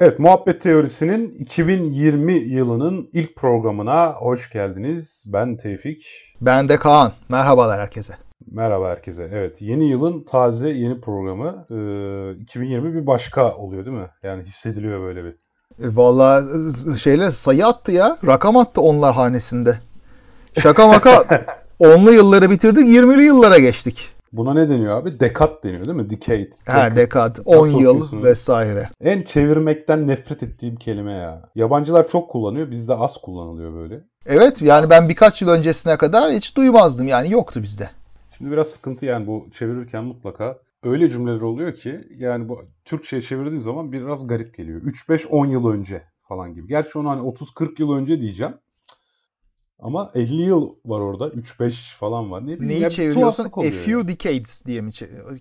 Evet, Muhabbet Teorisi'nin 2020 yılının ilk programına hoş geldiniz. Ben Tevfik. Ben de Kaan. Merhabalar herkese. Merhaba herkese. Evet, yeni yılın taze yeni programı. Ee, 2020 bir başka oluyor değil mi? Yani hissediliyor böyle bir. E, Vallahi e, şeyle sayı attı ya. Rakam attı onlar hanesinde. Şaka maka onlu yılları bitirdik 20'li yıllara geçtik. Buna ne deniyor abi? Dekat deniyor değil mi? Decade. Ha Nasıl 10 yıl vesaire. En çevirmekten nefret ettiğim kelime ya. Yabancılar çok kullanıyor, bizde az kullanılıyor böyle. Evet yani ben birkaç yıl öncesine kadar hiç duymazdım yani yoktu bizde. Şimdi biraz sıkıntı yani bu çevirirken mutlaka öyle cümleler oluyor ki yani bu Türkçe'ye çevirdiğim zaman biraz garip geliyor. 3-5-10 yıl önce falan gibi. Gerçi onu hani 30-40 yıl önce diyeceğim. Ama 50 yıl var orada. 3-5 falan var. Ne bileyim ya, Neyi bir çeviriyorsun? A few yani. decades diye mi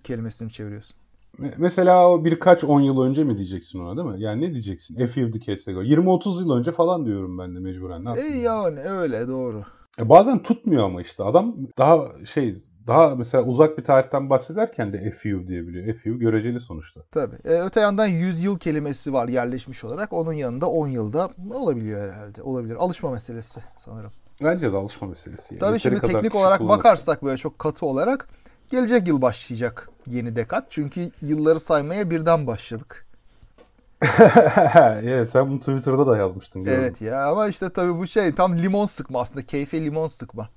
kelimesini çeviriyorsun? Me- Mesela o birkaç 10 yıl önce mi diyeceksin ona değil mi? Yani ne diyeceksin? A few decades ago. 20-30 yıl önce falan diyorum ben de mecburen. Ne E yani öyle doğru. E bazen tutmuyor ama işte adam daha şey daha mesela uzak bir tarihten bahsederken de few diyebiliyor. Few göreceli sonuçta. Tabii. E, öte yandan 100 yıl kelimesi var yerleşmiş olarak. Onun yanında 10 yılda olabiliyor herhalde. Olabilir. Alışma meselesi sanırım. Bence de alışma meselesi. Yani. Tabii Yeteri şimdi teknik olarak kullanır. bakarsak böyle çok katı olarak gelecek yıl başlayacak yeni dekat. Çünkü yılları saymaya birden başladık. evet sen bunu Twitter'da da yazmıştın. gördüm. Evet ya ama işte tabii bu şey tam limon sıkma aslında. Keyfe limon sıkma.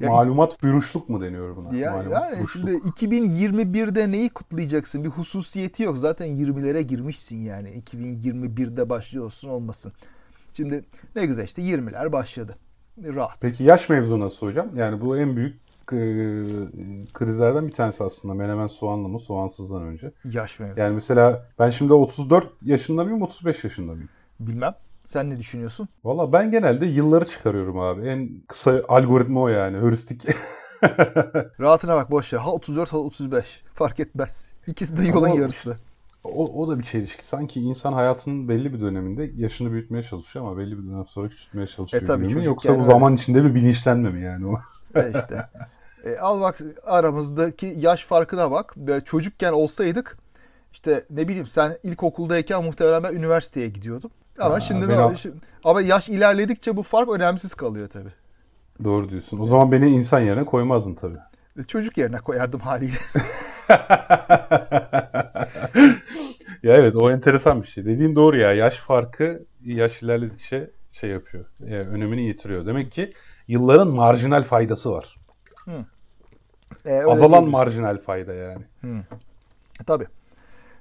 Ya, Malumat bürüşlük mu deniyor buna? ya, Malumat ya bürüşlük. şimdi 2021'de neyi kutlayacaksın? Bir hususiyeti yok. Zaten 20'lere girmişsin yani. 2021'de başlıyorsun olmasın. Şimdi ne güzel işte 20'ler başladı. Rahat. Peki yaş mevzu nasıl hocam? Yani bu en büyük e, krizlerden bir tanesi aslında. Menemen soğanlı mı soğansızdan önce. Yaş mevzu. Yani mesela ben şimdi 34 yaşında mıyım 35 yaşında mıyım? Bilmem. Sen ne düşünüyorsun? Valla ben genelde yılları çıkarıyorum abi. En kısa algoritma o yani. Heuristik. Rahatına bak boş ver. Ha 34 ha 35. Fark etmez. İkisi de yolun Ama- yarısı. O, o da bir çelişki. Sanki insan hayatının belli bir döneminde yaşını büyütmeye çalışıyor ama belli bir dönem sonra küçültmeye çalışıyor. E tabii mi? Yoksa bu öyle. zaman içinde bir bilinçlenme mi yani o? E işte. E, al bak aramızdaki yaş farkına bak. Böyle çocukken olsaydık işte ne bileyim sen ilkokuldayken muhtemelen ben üniversiteye gidiyordum. Ama Ha, şimdi ne var? Ama yaş ilerledikçe bu fark önemsiz kalıyor tabii. Doğru diyorsun. O zaman beni insan yerine koymazdın tabii. E, Çocuk yerine koyardım haliyle. ya evet o enteresan bir şey. Dediğin doğru ya. Yaş farkı yaş ilerledikçe şey yapıyor. e, önemini yitiriyor. Demek ki yılların marjinal faydası var. E, öyle Azalan marjinal fayda yani. Tabii.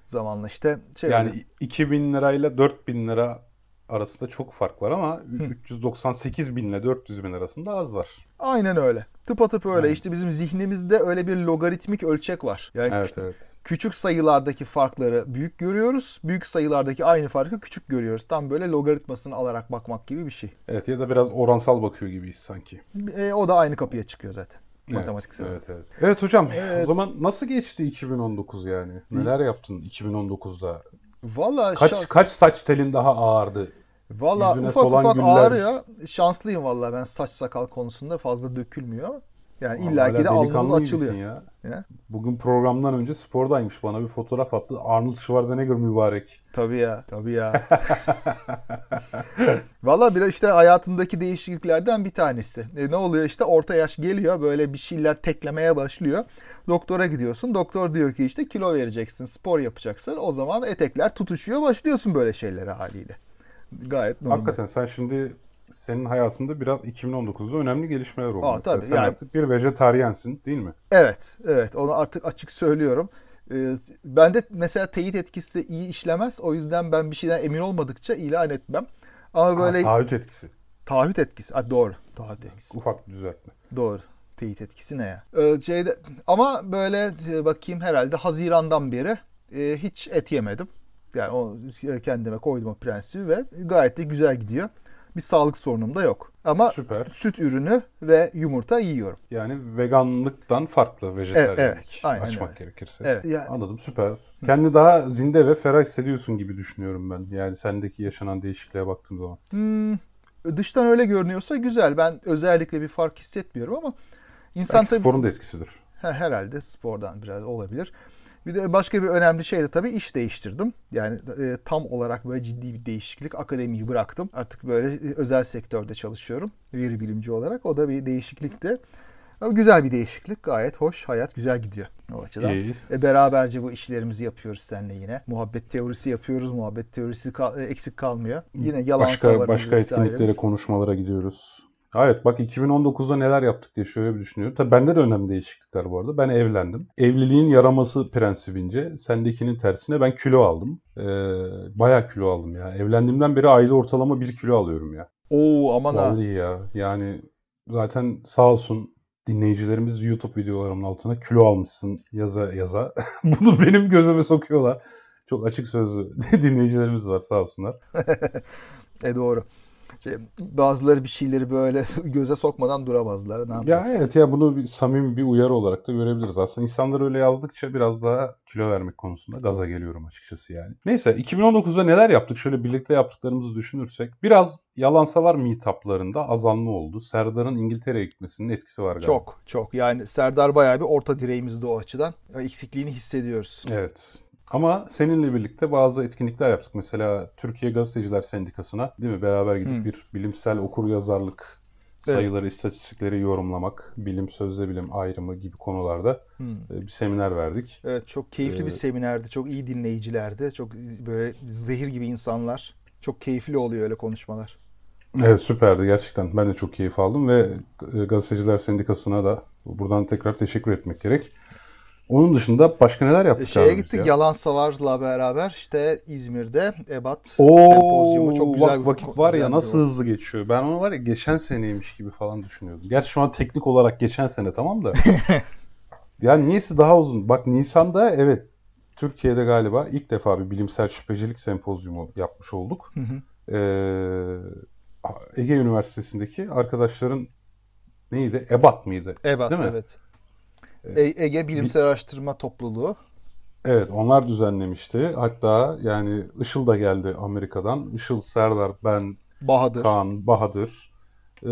Zamanla işte şey Yani oluyor. 2000 lirayla 4000 lira arasında çok fark var ama 398 bin ile 400 bin arasında az var. Aynen öyle. Tıpatıp öyle. Evet. İşte bizim zihnimizde öyle bir logaritmik ölçek var. Yani Evet evet. küçük sayılardaki farkları büyük görüyoruz. Büyük sayılardaki aynı farkı küçük görüyoruz. Tam böyle logaritmasını alarak bakmak gibi bir şey. Evet ya da biraz oransal bakıyor gibiyiz sanki. E, o da aynı kapıya çıkıyor zaten. Evet, Matematiksel. Evet, evet. Evet hocam Evet. o zaman nasıl geçti 2019 yani? Neler yaptın 2019'da? Valla Kaç şans- kaç saç telin daha ağırdı? Valla ufak ufak güller. ağrıyor. Şanslıyım valla ben saç sakal konusunda fazla dökülmüyor. Yani illaki de alnımız açılıyor. Ya. Ya. Bugün programdan önce spordaymış bana bir fotoğraf attı. Arnold Schwarzenegger mübarek. Tabii ya, tabii ya. Valla biraz işte hayatımdaki değişikliklerden bir tanesi. E, ne oluyor işte orta yaş geliyor böyle bir şeyler teklemeye başlıyor. Doktora gidiyorsun. Doktor diyor ki işte kilo vereceksin, spor yapacaksın. O zaman etekler tutuşuyor başlıyorsun böyle şeylere haliyle. Gayet normal. Hakikaten sen şimdi senin hayatında biraz 2019'da önemli gelişmeler oldu. Aa, tabii, sen yani- artık bir vejetaryensin değil mi? Evet, evet. Onu artık açık söylüyorum. Ee, bende mesela teyit etkisi iyi işlemez. O yüzden ben bir şeyden emin olmadıkça ilan etmem. Ama böyle Ha, taahhüt etkisi. taahhüt etkisi. Ha, doğru. Taahhüt etkisi. Ufak düzeltme. Doğru. Teyit etkisi ne ya? Ee, şeyde, ama böyle e, bakayım herhalde Haziran'dan beri e, hiç et yemedim. Yani o kendime koydum o prensibi ve gayet de güzel gidiyor. Bir sağlık sorunum da yok. Ama Süper. süt ürünü ve yumurta yiyorum. Yani veganlıktan farklı vejetaryenlik. evet, aynen Açmak öyle. gerekirse. Evet, yani- Anladım süper. Kendi daha zinde ve ferah hissediyorsun gibi düşünüyorum ben. Yani sendeki yaşanan değişikliğe baktığım zaman. Hmm, dıştan öyle görünüyorsa güzel. Ben özellikle bir fark hissetmiyorum ama insan Belki tabii sporun da etkisidir. Ha, herhalde spordan biraz olabilir. Bir de başka bir önemli şey de tabii iş değiştirdim. Yani e, tam olarak böyle ciddi bir değişiklik. Akademiyi bıraktım. Artık böyle e, özel sektörde çalışıyorum. Veri bilimci olarak. O da bir değişiklikti. Ama güzel bir değişiklik. Gayet hoş. Hayat güzel gidiyor o açıdan. İyi. E, beraberce bu işlerimizi yapıyoruz seninle yine. Muhabbet teorisi yapıyoruz. Muhabbet teorisi kal- e, eksik kalmıyor. Yine yalan Başka savarımız başka etkinliklere, konuşmalara gidiyoruz. Evet bak 2019'da neler yaptık diye şöyle bir düşünüyorum. Tabii bende de önemli değişiklikler bu arada. Ben evlendim. Evliliğin yaraması prensibince sendekinin tersine ben kilo aldım. Ee, bayağı kilo aldım ya. Evlendiğimden beri ayda ortalama 1 kilo alıyorum ya. Oo aman ha. Vallahi ya. Yani zaten sağ olsun dinleyicilerimiz YouTube videolarımın altına kilo almışsın yaza yaza. Bunu benim gözüme sokuyorlar. Çok açık sözlü dinleyicilerimiz var sağ olsunlar. E doğru. Şey, bazıları bir şeyleri böyle göze sokmadan duramazlar. Ne Ya evet ya bunu bir samimi bir uyarı olarak da görebiliriz. Aslında insanlar öyle yazdıkça biraz daha kilo vermek konusunda gaza geliyorum açıkçası yani. Neyse 2019'da neler yaptık? Şöyle birlikte yaptıklarımızı düşünürsek. Biraz yalansa var meetuplarında azalma oldu. Serdar'ın İngiltere'ye gitmesinin etkisi var galiba. Çok çok. Yani Serdar bayağı bir orta direğimizde o açıdan. Eksikliğini hissediyoruz. Evet. Ama seninle birlikte bazı etkinlikler yaptık. Mesela Türkiye Gazeteciler Sendikası'na değil mi? Beraber gidip Hı. bir bilimsel okur yazarlık sayıları, istatistikleri yorumlamak, bilim, sözde bilim ayrımı gibi konularda Hmm. e, bir seminer verdik. Evet çok keyifli bir Ee, seminerdi. Çok iyi dinleyicilerdi. Çok böyle zehir gibi insanlar. Çok keyifli oluyor öyle konuşmalar. Evet süperdi gerçekten. Ben de çok keyif aldım ve e, Gazeteciler Sendikası'na da buradan tekrar teşekkür etmek gerek. Onun dışında başka neler yaptık Şeye gittik ya? Yalan Savar'la beraber işte İzmir'de EBAT Oo, sempozyumu çok güzel bak, bir vakit var ya nasıl hızlı geçiyor. Ben onu var ya geçen seneymiş gibi falan düşünüyordum. Gerçi şu an teknik olarak geçen sene tamam da. yani niyesi daha uzun. Bak Nisan'da evet Türkiye'de galiba ilk defa bir bilimsel şüphecilik sempozyumu yapmış olduk. Hı hı. Ee, Ege Üniversitesi'ndeki arkadaşların neydi? EBAT mıydı? EBAT evet. E- Ege Bilimsel Araştırma Topluluğu. Evet, onlar düzenlemişti. Hatta yani Işıl da geldi Amerika'dan. Işıl, Serdar, ben, Bahadır. Kaan, Bahadır. Ee,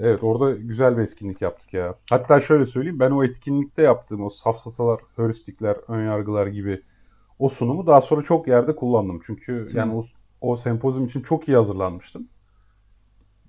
evet, orada güzel bir etkinlik yaptık ya. Hatta şöyle söyleyeyim, ben o etkinlikte yaptığım o safsatalar, heuristikler, önyargılar gibi o sunumu daha sonra çok yerde kullandım. Çünkü yani o, o sempozyum için çok iyi hazırlanmıştım.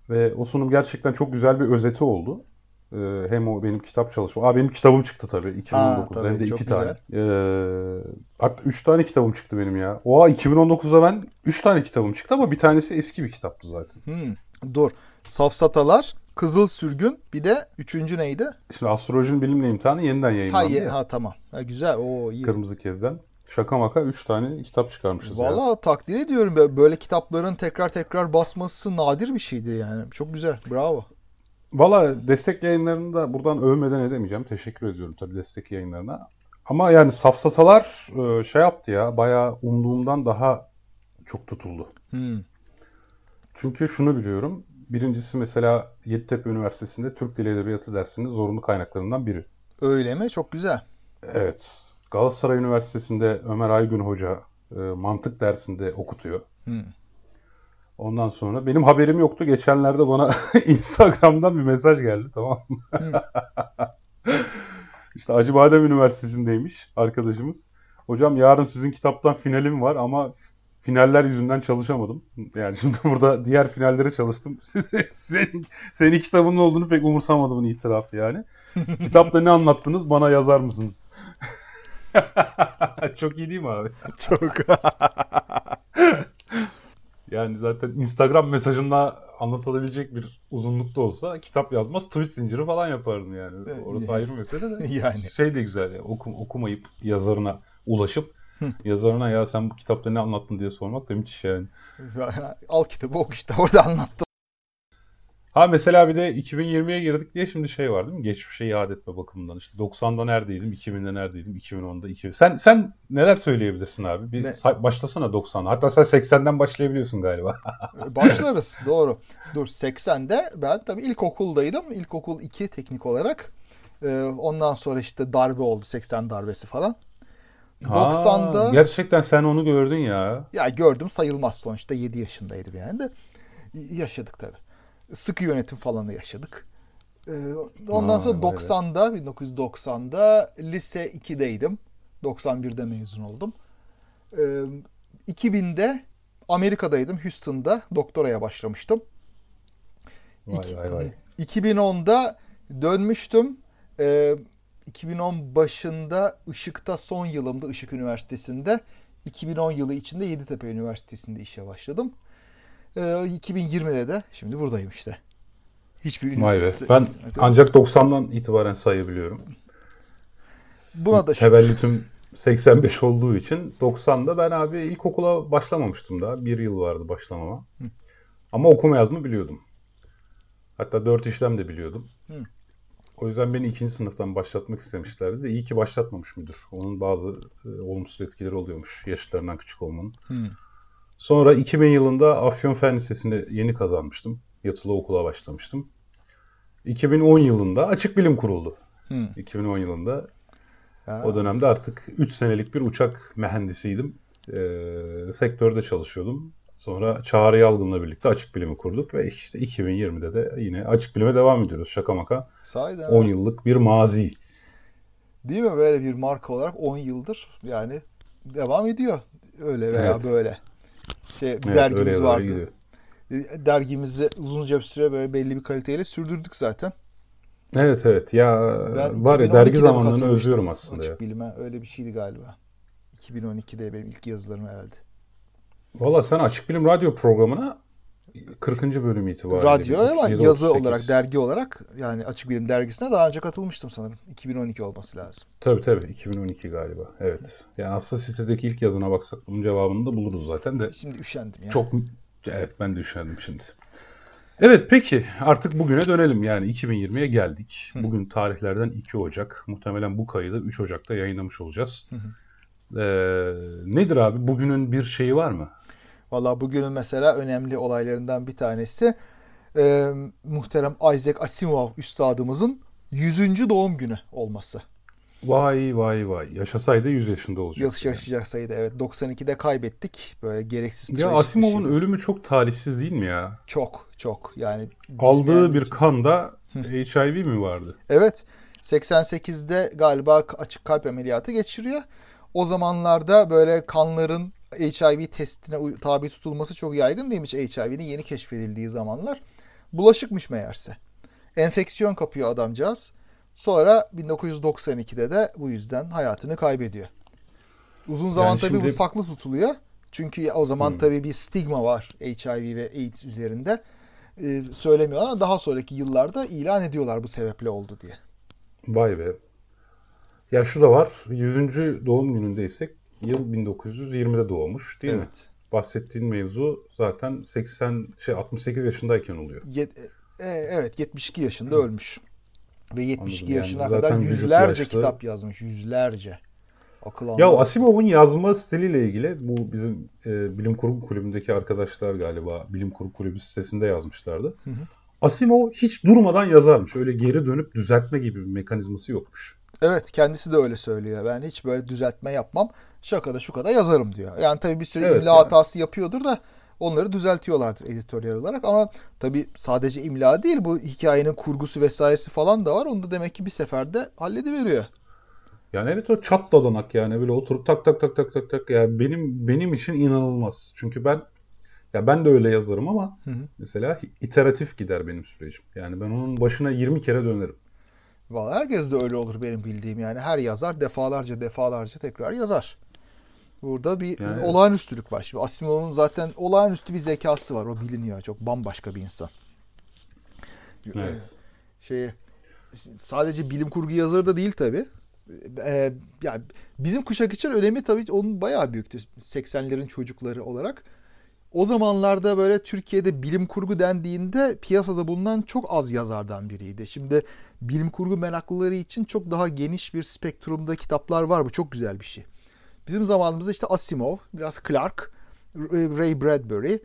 Ve o sunum gerçekten çok güzel bir özeti oldu. Ee, hem o benim kitap çalışmam. Aa benim kitabım çıktı tabii 2019'da tabii, hem de iki güzel. tane. Ee, hatta 3 tane kitabım çıktı benim ya. Oha 2019'da ben 3 tane kitabım çıktı ama bir tanesi eski bir kitaptı zaten. Hmm. Dur. Safsatalar, Kızıl Sürgün, bir de üçüncü neydi? Şimdi Astrolojinin Bilimle İmtihanı yeniden Ha, yayınlandı ye- ya. ha tamam. Ha, güzel. Oo iyi. Kırmızı Kez'den. Şaka maka 3 tane kitap çıkarmışız ya. Vallahi takdir ediyorum. Bö- Böyle kitapların tekrar tekrar basması nadir bir şeydir yani. Çok güzel. Bravo. Valla destek yayınlarını da buradan övmeden edemeyeceğim. Teşekkür ediyorum tabii destek yayınlarına. Ama yani safsatalar e, şey yaptı ya bayağı umduğumdan daha çok tutuldu. Hmm. Çünkü şunu biliyorum. Birincisi mesela Yeditepe Üniversitesi'nde Türk Dili Edebiyatı dersinin zorunlu kaynaklarından biri. Öyle mi? Çok güzel. Evet. Galatasaray Üniversitesi'nde Ömer Aygün Hoca e, mantık dersinde okutuyor. Hmm. Ondan sonra benim haberim yoktu. Geçenlerde bana Instagram'dan bir mesaj geldi tamam mı? işte Acıbadem Üniversitesi'ndeymiş arkadaşımız. Hocam yarın sizin kitaptan finalim var ama finaller yüzünden çalışamadım. Yani şimdi burada diğer finallere çalıştım. senin, senin kitabının olduğunu pek umursamadığımın itirafı yani. Kitapta ne anlattınız bana yazar mısınız? Çok iyi değil mi abi? Çok. Yani zaten Instagram mesajında anlatılabilecek bir uzunlukta olsa kitap yazmaz tweet zinciri falan yapardım yani. Evet, Orası ayrı mesele de. yani. Şey de güzel ya oku- okumayıp yazarına ulaşıp yazarına ya sen bu kitapta ne anlattın diye sormak da müthiş yani. Al kitabı oku işte orada anlattım. Ha mesela bir de 2020'ye girdik diye şimdi şey var değil mi? Geçmişe iade etme bakımından. İşte 90'da neredeydim, 2000'de neredeydim, 2010'da, 2000. Sen sen neler söyleyebilirsin abi? Bir Ne? başlasana 90'a. Hatta sen 80'den başlayabiliyorsun galiba. Başlarız doğru. Dur 80'de ben tabii ilkokuldaydım. İlkokul 2 teknik olarak. Ee, ondan sonra işte darbe oldu 80 darbesi falan. Ha, 90'da gerçekten sen onu gördün ya. ya gördüm sayılmaz sonuçta 7 yaşındaydım yani de yaşadık tabii. Sıkı yönetim falanı yaşadık. Ee, ondan Ha, sonra vay be. 90'da 1990'da lise 2'deydim. 91'de mezun oldum. Ee, 2000'de Amerika'daydım. Houston'da doktoraya başlamıştım. Vay İki- vay vay. 2010'da dönmüştüm. Ee, 2010 başında Işık'ta son yılımda Işık Üniversitesi'nde. 2010 yılı içinde Yeditepe Üniversitesi'nde işe başladım. Ee, 2020'de de şimdi buradayım işte. Hiçbir Vay be. üniversite- Ben ancak 90'dan itibaren sayabiliyorum. Buna da. Tevellütüm 85 olduğu için 90'da ben abi ilkokula başlamamıştım daha. Bir yıl vardı başlamama. Ama okuma yazma biliyordum. Hatta 4 işlem de biliyordum. Hı. O yüzden beni ikinci sınıftan başlatmak istemişlerdi ve iyi ki başlatmamış müdür. Onun bazı e, olumsuz etkileri oluyormuş yaşlarından küçük olmanın. Hı. Sonra 2000 yılında Afyon Fen Lisesi'ni yeni kazanmıştım. Yatılı okula başlamıştım. 2010 yılında Açık Bilim kuruldu. Hı. 2010 yılında Ha. o dönemde artık 3 senelik bir uçak mühendisiydim. Ee, sektörde çalışıyordum. Sonra Çağrı Yalgın'la birlikte Açık Bilim'i kurduk ve işte 2020'de de yine Açık Bilim'e devam ediyoruz. Şaka maka Sahiden 10 ha. yıllık bir mazi. Değil mi? Böyle bir marka olarak 10 yıldır yani devam ediyor. Öyle veya Evet. böyle. Şey, Evet, dergimiz vardı. gidiyor. E, Dergimizi uzunca bir süre böyle belli bir kaliteyle sürdürdük zaten. Evet evet ya Ben var ya 2012'de dergi zamanlarını özlüyorum aslında ya. Açık bilime öyle bir şeydi galiba. 2012'de benim ilk yazılarım herhalde. Valla sen Açık Bilim radyo programına 40. bölüm itibariyle. Radyo ama 37, yazı 38. olarak, dergi olarak yani Açık Bilim dergisine daha önce katılmıştım sanırım. 2012 olması lazım. Tabii tabii 2012 galiba. Evet. Yani aslında sitedeki ilk yazına baksak bunun cevabını da buluruz zaten de. Şimdi üşendim ya. Çok evet ben de üşendim şimdi. Evet peki artık bugüne dönelim. Yani 2020'ye geldik. Hı. Bugün tarihlerden 2 Ocak. Muhtemelen bu kaydı 3 Ocak'ta yayınlamış olacağız. Hı hı. Ee, nedir abi? Bugünün bir şeyi var mı? Valla bugünün mesela önemli olaylarından bir tanesi e, muhterem Isaac Asimov üstadımızın 100. doğum günü olması. Vay vay vay. Yaşasaydı 100 yaşında olacaktı. Yaş yaşayacak sayıda evet 92'de kaybettik. Böyle gereksiz Ya Asimov'un şeydi. ölümü çok talihsiz değil mi ya? çok çok yani Aldığı bilmeyenler bir kanda HIV mi vardı? Evet 88'de galiba açık kalp ameliyatı geçiriyor. O zamanlarda böyle kanların HIV testine tabi tutulması çok yaygın değilmiş HIV'nin yeni keşfedildiği zamanlar. Bulaşıkmış meğerse. Enfeksiyon kapıyor adamcağız. Sonra 1992'de de bu yüzden hayatını kaybediyor. Uzun zaman Yani tabii bu şimdi- saklı tutuluyor. Çünkü o zaman Hmm. tabii bir stigma var HIV ve AIDS üzerinde. Ee, söylemiyorlar ama daha sonraki yıllarda ilan ediyorlar bu sebeple oldu diye. Vay be. Ya şu da var. 100. doğum günündeysek yıl 1920'de doğmuş değil mi? evet. Bahsettiğin mevzu zaten 80 şey 68 yaşındayken oluyor. Yet- e, evet 72 yaşında ölmüş. Ve 72 Anladım, yaşına kadar yüzlerce yaşlı. kitap yazmış. Yüzlerce. Akıl Ya almaz. Asimov'un yazma stiliyle ilgili bu bizim e, bilim kurgu kulübündeki arkadaşlar galiba bilim kurgu kulübü sitesinde yazmışlardı. Hı hı. Asimov hiç durmadan yazarmış. Öyle geri dönüp düzeltme gibi bir mekanizması yokmuş. Evet kendisi de öyle söylüyor. Ben hiç böyle düzeltme yapmam. Şakada şu kadar yazarım diyor. Yani tabii bir sürü Evet, imla yani. hatası yapıyordur da onları düzeltiyorlardır editoryal olarak. Ama tabii sadece imla değil bu hikayenin kurgusu vesairesi falan da var. Onu da demek ki bir seferde hallediveriyor. Yani evet o çat dadanak yani böyle oturup tak tak tak tak tak tak yani benim benim için inanılmaz. Çünkü ben ya ben de öyle yazarım ama Hı hı. mesela iteratif gider benim sürecim. Yani ben onun başına 20 kere dönerim. Vallahi herkes de öyle olur benim bildiğim yani. Her yazar defalarca defalarca tekrar yazar. Burada bir Yani- olağanüstülük var. Şimdi Asimov'un zaten olağanüstü bir zekası var. O biliniyor. Çok bambaşka bir insan. Evet. Şey, sadece bilim kurgu yazarı da değil tabii. Ee, yani bizim kuşak için önemi tabii onun bayağı büyüktü. 80'lerin çocukları olarak. O zamanlarda böyle Türkiye'de bilim kurgu dendiğinde piyasada bulunan çok az yazardan biriydi. Şimdi bilim kurgu meraklıları için çok daha geniş bir spektrumda kitaplar var. Bu çok güzel bir şey. Bizim zamanımızda işte Asimov, biraz Clark, Ray Bradbury,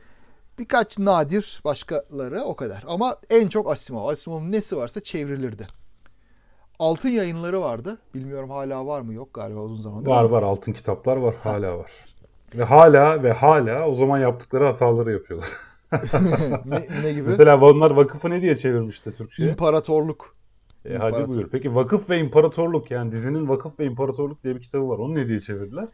birkaç nadir başkaları o kadar. Ama en çok Asimov. Asimov'un nesi varsa çevrilirdi. Altın yayınları vardı. Bilmiyorum hala var mı yok galiba uzun zamandır. Var var altın kitaplar var hala var. Ve hala ve hala o zaman yaptıkları hataları yapıyorlar. ne, ne gibi? Mesela onlar vakıfı ne diye çevirmişti Türkçe'ye? İmparatorluk. E, hadi buyur. Peki Vakıf ve İmparatorluk yani dizinin Vakıf ve İmparatorluk diye bir kitabı var. Onu ne diye çevirdiler?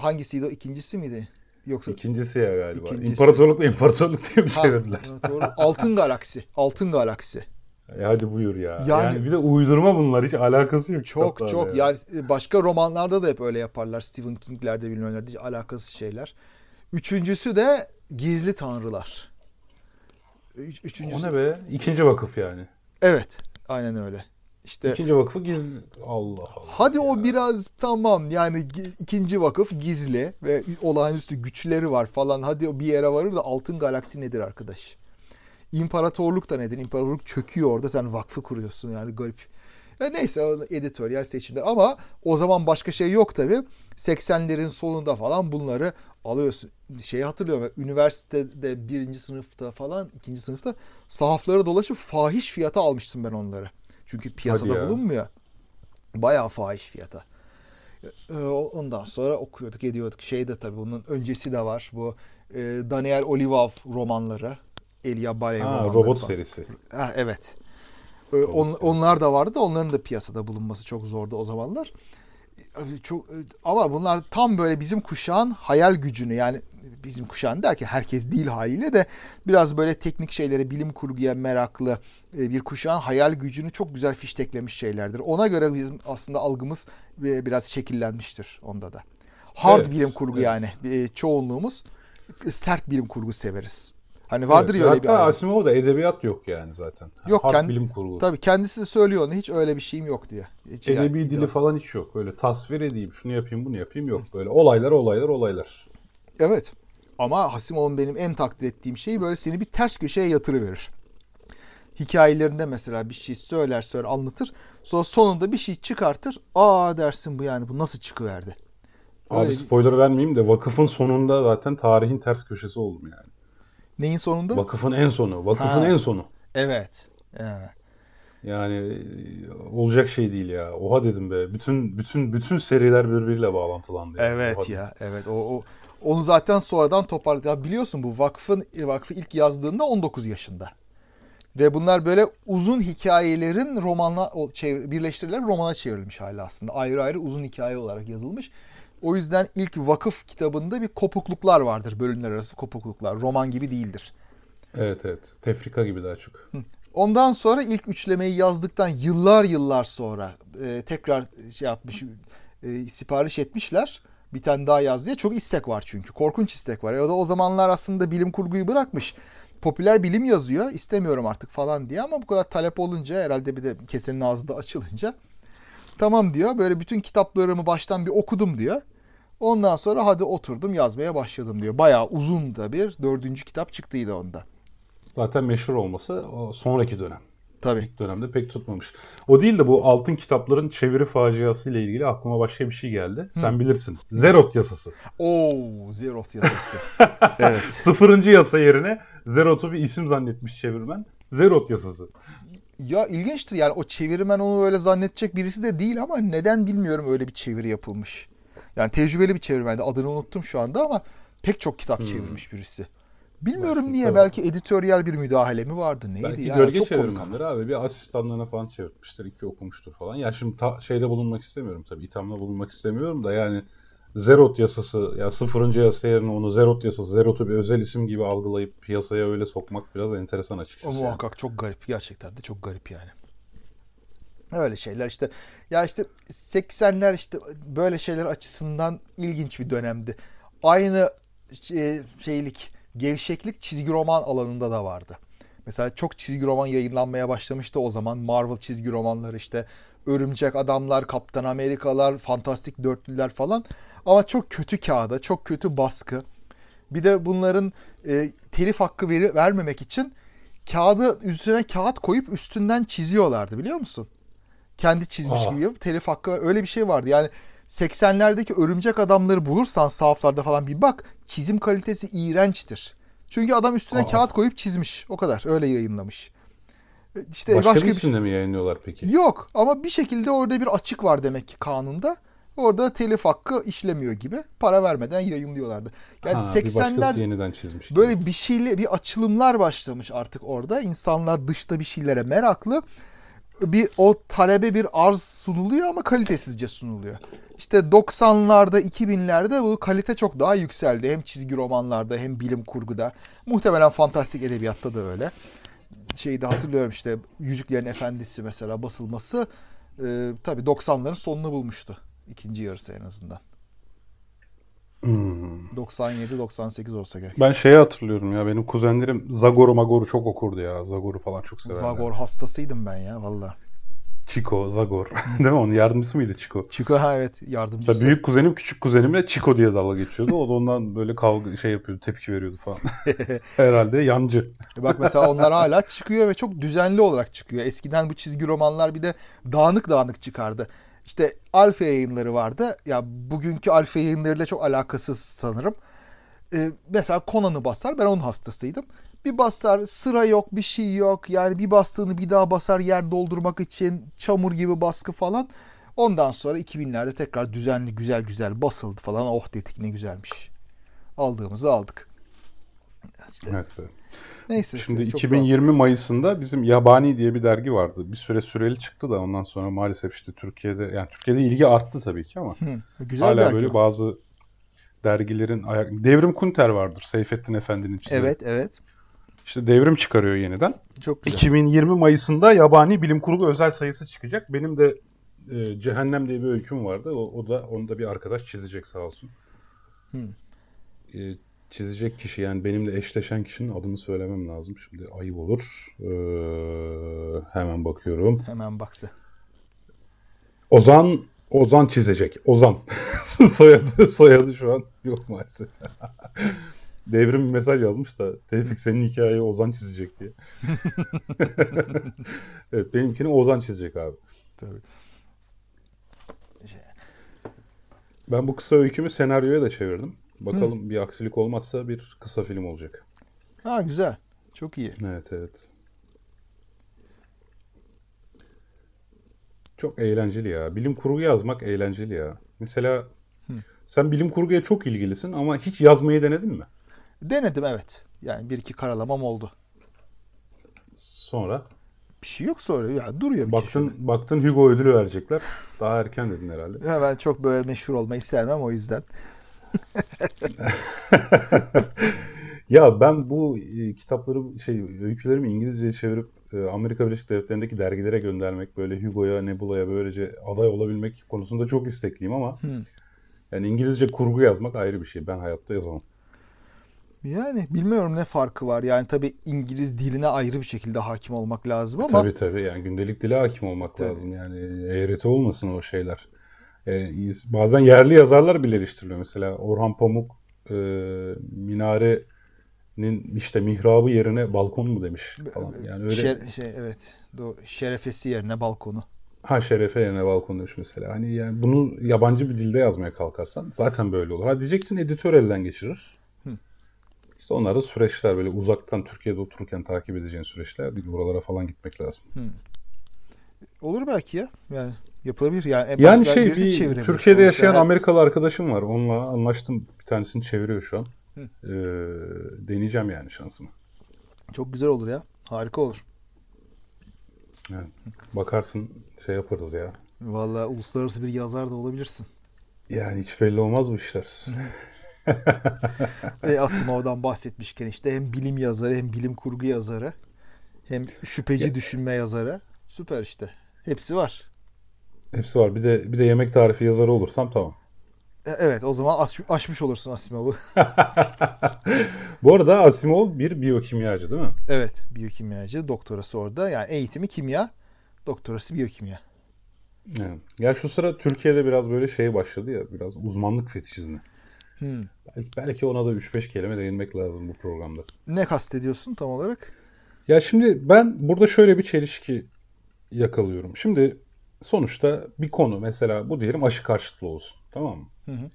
Hangisiydi o? İkincisi miydi? Yoksa İkincisi ya galiba. İkincisi. İmparatorluk ve İmparatorluk diye mi Ha, çevirdiler? doğru. Altın Galaksi. Altın Galaksi. E, hadi buyur ya. Yani, Yani- bir de uydurma bunlar. Hiç alakası yok Çok çok ya. yani başka romanlarda da hep öyle yaparlar. Stephen King'lerde bilmemlerde hiç alakasız şeyler. Üçüncüsü de Gizli Tanrılar. Üç, üçüncüsü. O ne be? İkinci vakıf yani. Evet. Aynen öyle. İşte İkinci vakfı giz... Allah Allah. hadi o biraz tamam yani ikinci vakıf gizli ve olağanüstü güçleri var falan. Hadi o bir yere varır da Altın Galaksi nedir arkadaş? İmparatorluk da nedir? İmparatorluk çöküyor orada sen vakfı kuruyorsun yani garip. Ya neyse o editoryal seçimler ama o zaman başka şey yok tabi. 80'lerin sonunda falan bunları alıyorsun. Şeyi hatırlıyorum üniversitede birinci sınıfta falan ikinci sınıfta sahaflara dolaşıp fahiş fiyata almıştım ben onları. Çünkü piyasada ya. bulunmuyor. Bayağı fahiş fiyata. Ee, Ondan sonra okuyorduk ediyorduk. Şey de tabii bunun öncesi de var. Bu e, Daniel Olivov romanları. Elia Balev Ha, robot falan. serisi. Ha, evet. Ee, on- serisi. onlar da vardı da onların da piyasada bulunması çok zordu o zamanlar. Ee, Çok e, ama bunlar tam böyle bizim kuşağın hayal gücünü yani bizim kuşağın derken herkes değil haliyle de biraz böyle teknik şeylere, bilim kurguya meraklı e, bir kuşağın hayal gücünü çok güzel fişteklemiş şeylerdir. Ona göre bizim aslında algımız e, biraz şekillenmiştir onda da. Hard Evet, bilim kurgu evet. yani çoğunluğumuz sert bilim kurgu severiz. Hani vardır Evet, ya öyle bir Hatta. Asimov'da edebiyat yok yani zaten. Yok, Hard kendi- bilim kurgu. Tabii kendisi de söylüyor onu hiç öyle bir şeyim yok diye. Hiç yani- Edebi dili falan hiç yok. Öyle tasvir edeyim, şunu yapayım, bunu yapayım yok. Böyle olaylar, olaylar, olaylar. Evet. Ama Hasimov'un benim en takdir ettiğim şey böyle seni bir ters köşeye yatırıverir. Hikayelerinde mesela bir şey söyler söyler anlatır. Sonra sonunda bir şey çıkartır. Aa dersin bu yani bu nasıl çıkıverdi. Abi Öyle spoiler vermeyeyim de vakıfın sonunda zaten tarihin ters köşesi oldum yani. Neyin sonunda? Vakıfın en sonu, vakıfın Ha. en sonu. Evet. Evet. Yani e, olacak şey değil ya. Oha dedim be. Bütün bütün bütün seriler birbiriyle bağlantılandı. yani. Oha Evet dedim. ya. Evet. O, o onu zaten sonradan toparladı. Ya biliyorsun bu vakfın vakfı ilk yazdığında 19 yaşında. Ve bunlar böyle uzun hikayelerin romanla birleştirilerek romana çevrilmiş hali aslında. Ayrı ayrı uzun hikaye olarak yazılmış. O yüzden ilk vakıf kitabında bir kopukluklar vardır. Bölümler arası kopukluklar. Roman gibi değildir. Evet evet. Tefrika gibi daha çok. Ondan sonra ilk üçlemeyi yazdıktan yıllar yıllar sonra e, tekrar şey yapmış, e, sipariş etmişler. Bir tane daha yaz diye. Çok istek var çünkü. Korkunç istek var. O da o zamanlar aslında bilim kurguyu bırakmış. Popüler bilim yazıyor. istemiyorum artık falan diye ama bu kadar talep olunca herhalde bir de kesenin ağzı da açılınca tamam diyor. Böyle bütün kitaplarımı baştan bir okudum diyor. Ondan sonra hadi oturdum yazmaya başladım diyor. Bayağı uzun da bir dördüncü kitap çıktıydı onda. Zaten meşhur olması o sonraki dönem. Tabii. İlk dönemde pek tutmamış. O değil de bu altın kitapların çeviri faciası ile ilgili aklıma başka bir şey geldi. Sen bilirsin. Zerot yasası. Oo, Zeroth yasası. evet. Sıfırıncı yasa yerine Zerot'u bir isim zannetmiş çevirmen. Zerot yasası. Ya ilginçtir yani o çevirmen onu öyle zannedecek birisi de değil ama neden bilmiyorum öyle bir çeviri yapılmış. Yani tecrübeli bir çevirmendi. Adını unuttum şu anda ama pek çok kitap çevirmiş birisi. Bilmiyorum Belki, niye. tabii. Belki editoryal bir müdahale mi vardı? Neydi Belki yani? gölge Çok çevirmenleri abi bir asistanlarına falan çevirmiştir. iki okumuştur falan. Ya şimdi ta- şeyde bulunmak istemiyorum tabii. ithamda bulunmak istemiyorum da yani Zerot yasası ya sıfırıncı yasa yerine onu Zerot yasası, Zerot'u bir özel isim gibi algılayıp piyasaya öyle sokmak biraz enteresan O açıkçası. yani. muhakkak çok garip. Gerçekten de çok garip yani. Öyle şeyler işte. Ya işte 80'ler işte böyle şeyler açısından ilginç bir dönemdi. Aynı şey- şeylik, gevşeklik çizgi roman alanında da vardı. Mesela çok çizgi roman yayınlanmaya başlamıştı o zaman. Marvel çizgi romanları işte Örümcek Adamlar, Kaptan Amerikalar, Fantastik Dörtlüler falan. Ama çok kötü kağıda, çok kötü baskı. Bir de bunların e, telif hakkı veri, vermemek için kağıdı üstüne kağıt koyup üstünden çiziyorlardı biliyor musun? Kendi çizmiş Aa. gibi telif hakkı öyle bir şey vardı. Yani 80'lerdeki örümcek adamları bulursan sahaflarda falan bir bak çizim kalitesi iğrençtir. Çünkü adam üstüne Aa. kağıt koyup çizmiş. O kadar. Öyle yayınlamış. İşte Başka, başka, bir isimle mi yayınlıyorlar peki? yok ama bir şekilde orada bir açık var demek ki kanunda. Orada telif hakkı işlemiyor gibi. Para vermeden yayınlıyorlardı. Yani ha, bir başkası 80'ler yeniden çizmiş. gibi. Böyle bir şeyle bir açılımlar başlamış artık orada. İnsanlar dışta bir şeylere meraklı. bir o talebe bir arz sunuluyor ama kalitesizce sunuluyor. İşte 90'larda 2000'lerde bu kalite çok daha yükseldi. Hem çizgi romanlarda hem bilim kurguda. Muhtemelen fantastik edebiyatta da öyle. Şeyi de hatırlıyorum işte Yüzüklerin Efendisi mesela basılması e, tabii 90'ların sonunu bulmuştu. ikinci yarısı en azından. Hmm. 97-98 olsa gerek. Ben şeyi hatırlıyorum ya benim kuzenlerim Zagor'u Magor'u çok okurdu ya. Zagor'u falan çok severler. Zagor hastasıydım ben ya valla. Chico, Zagor. Değil mi? Onun yardımcısı mıydı Chico? Chico ha evet yardımcısı. Mesela büyük kuzenim küçük kuzenimle Chico diye dalga geçiyordu. O da ondan böyle kavga şey yapıyordu, tepki veriyordu falan. Herhalde yancı. Bak mesela onlar hala çıkıyor ve çok düzenli olarak çıkıyor. Eskiden bu çizgi romanlar bir de dağınık dağınık çıkardı. İşte Alfa yayınları vardı. Ya bugünkü Alfa yayınlarıyla çok alakasız sanırım. Ee, mesela Conan'ı basar. Ben onun hastasıydım. Bir basar sıra yok bir şey yok. Yani bir bastığını bir daha basar yer doldurmak için çamur gibi baskı falan. Ondan sonra 2000'lerde tekrar düzenli güzel güzel basıldı falan. Oh dedik ne güzelmiş. Aldığımızı aldık. İşte, Evet. neyse. Şimdi çok 2020 Mayıs'ında bizim Yabani diye bir dergi vardı. Bir süre süreli çıktı da ondan sonra maalesef işte Türkiye'de yani Türkiye'de ilgi arttı tabii ki ama. Hı, güzel hala dergi böyle bazı dergilerin ayak... Devrim Kunter vardır. Seyfettin Efendi'nin çizimi. Evet evet. İşte Devrim çıkarıyor yeniden. Çok güzel. 2020 Mayıs'ında Yabani Bilim Kurgu özel sayısı çıkacak. Benim de e, Cehennem diye bir öyküm vardı. O, o da onu da bir arkadaş çizecek sağ olsun. Hmm. E, çizecek kişi yani benimle eşleşen kişinin adını söylemem lazım. Şimdi ayıp olur. E, hemen bakıyorum. Hemen baksa. Ozan Ozan çizecek. Ozan. soyadı soyadı şu an yok maalesef. Devrim bir mesaj yazmış da Tevfik senin hikayeyi Ozan çizecek diye. evet benimkini Ozan çizecek abi. Tabii. Ben bu kısa öykümü senaryoya da çevirdim. Bakalım bir aksilik olmazsa bir kısa film olacak. Ha güzel. Çok iyi. Evet evet. Çok eğlenceli ya. Bilim kurgu yazmak eğlenceli ya. Mesela sen bilim kurguya çok ilgilisin ama hiç yazmayı denedin mi? Denedim evet. Yani bir iki karalamam oldu. Sonra Bir şey yok sonra. Ya duruyor bir baktın baktın Hugo ödülü verecekler. Daha erken dedin herhalde. köşede. Ya ben çok böyle meşhur olmayı sevmem o yüzden. Ya ben bu e, kitapları şey öykülerimi İngilizceye çevirip e, Amerika Birleşik Devletleri'ndeki dergilere göndermek böyle Hugo'ya, Nebula'ya böylece aday olabilmek konusunda çok istekliyim ama Hı. yani İngilizce kurgu yazmak ayrı bir şey. Ben hayatta yazamam. Yani bilmiyorum ne farkı var. Yani tabii İngiliz diline ayrı bir şekilde hakim olmak lazım ama Tabii tabii yani gündelik dile hakim olmak Tabii. lazım. Yani eğreti olmasın o şeyler. E, bazen yerli yazarlar bile eleştiriliyor. Mesela Orhan Pamuk e, minarenin işte mihrabı yerine balkon mu demiş falan. Yani öyle şer- şey evet. Do- şerefesi yerine balkonu. ha şerefe yerine balkon demiş mesela. Hani yani bunu yabancı bir dilde yazmaya kalkarsan zaten böyle olur. Ha diyeceksin editör elden geçirir. İşte onlar da süreçler böyle uzaktan Türkiye'de otururken takip edeceğin süreçler değil. Buralara falan gitmek lazım. Olur belki ya. Yani yapılabilir. Yani, Yani şey bir. Türkiye'de yaşayan Amerikalı arkadaşım var. Onunla anlaştım. Bir tanesini çeviriyor şu an. Hı. Ee, deneyeceğim yani şansımı. Çok güzel olur ya. Harika olur. Yani bakarsın şey yaparız ya. Vallahi uluslararası bir yazar da olabilirsin. Yani hiç belli olmaz bu işler. E, Asimov'dan bahsetmişken işte hem bilim yazarı hem bilim kurgu yazarı hem şüpheci düşünme yazarı. Süper işte. Hepsi var. Hepsi var. Bir de bir de yemek tarifi yazarı olursam tamam. E, Evet o zaman aş- aşmış olursun Asimov'u. Bu arada Asimov bir biyokimyacı değil mi? evet biyokimyacı doktorası orada. Yani eğitimi kimya doktorası biyokimya. Yani. Gel şu sıra Türkiye'de biraz böyle şey başladı ya. Biraz uzmanlık fetişizmi. Hmm. Belki, belki ona da 3-5 kelime değinmek lazım bu programda. Ne kastediyorsun tam olarak? Ya şimdi ben burada şöyle bir çelişki yakalıyorum. Şimdi sonuçta bir konu mesela bu diyelim aşı karşıtlığı olsun. Tamam mı? Hı hı.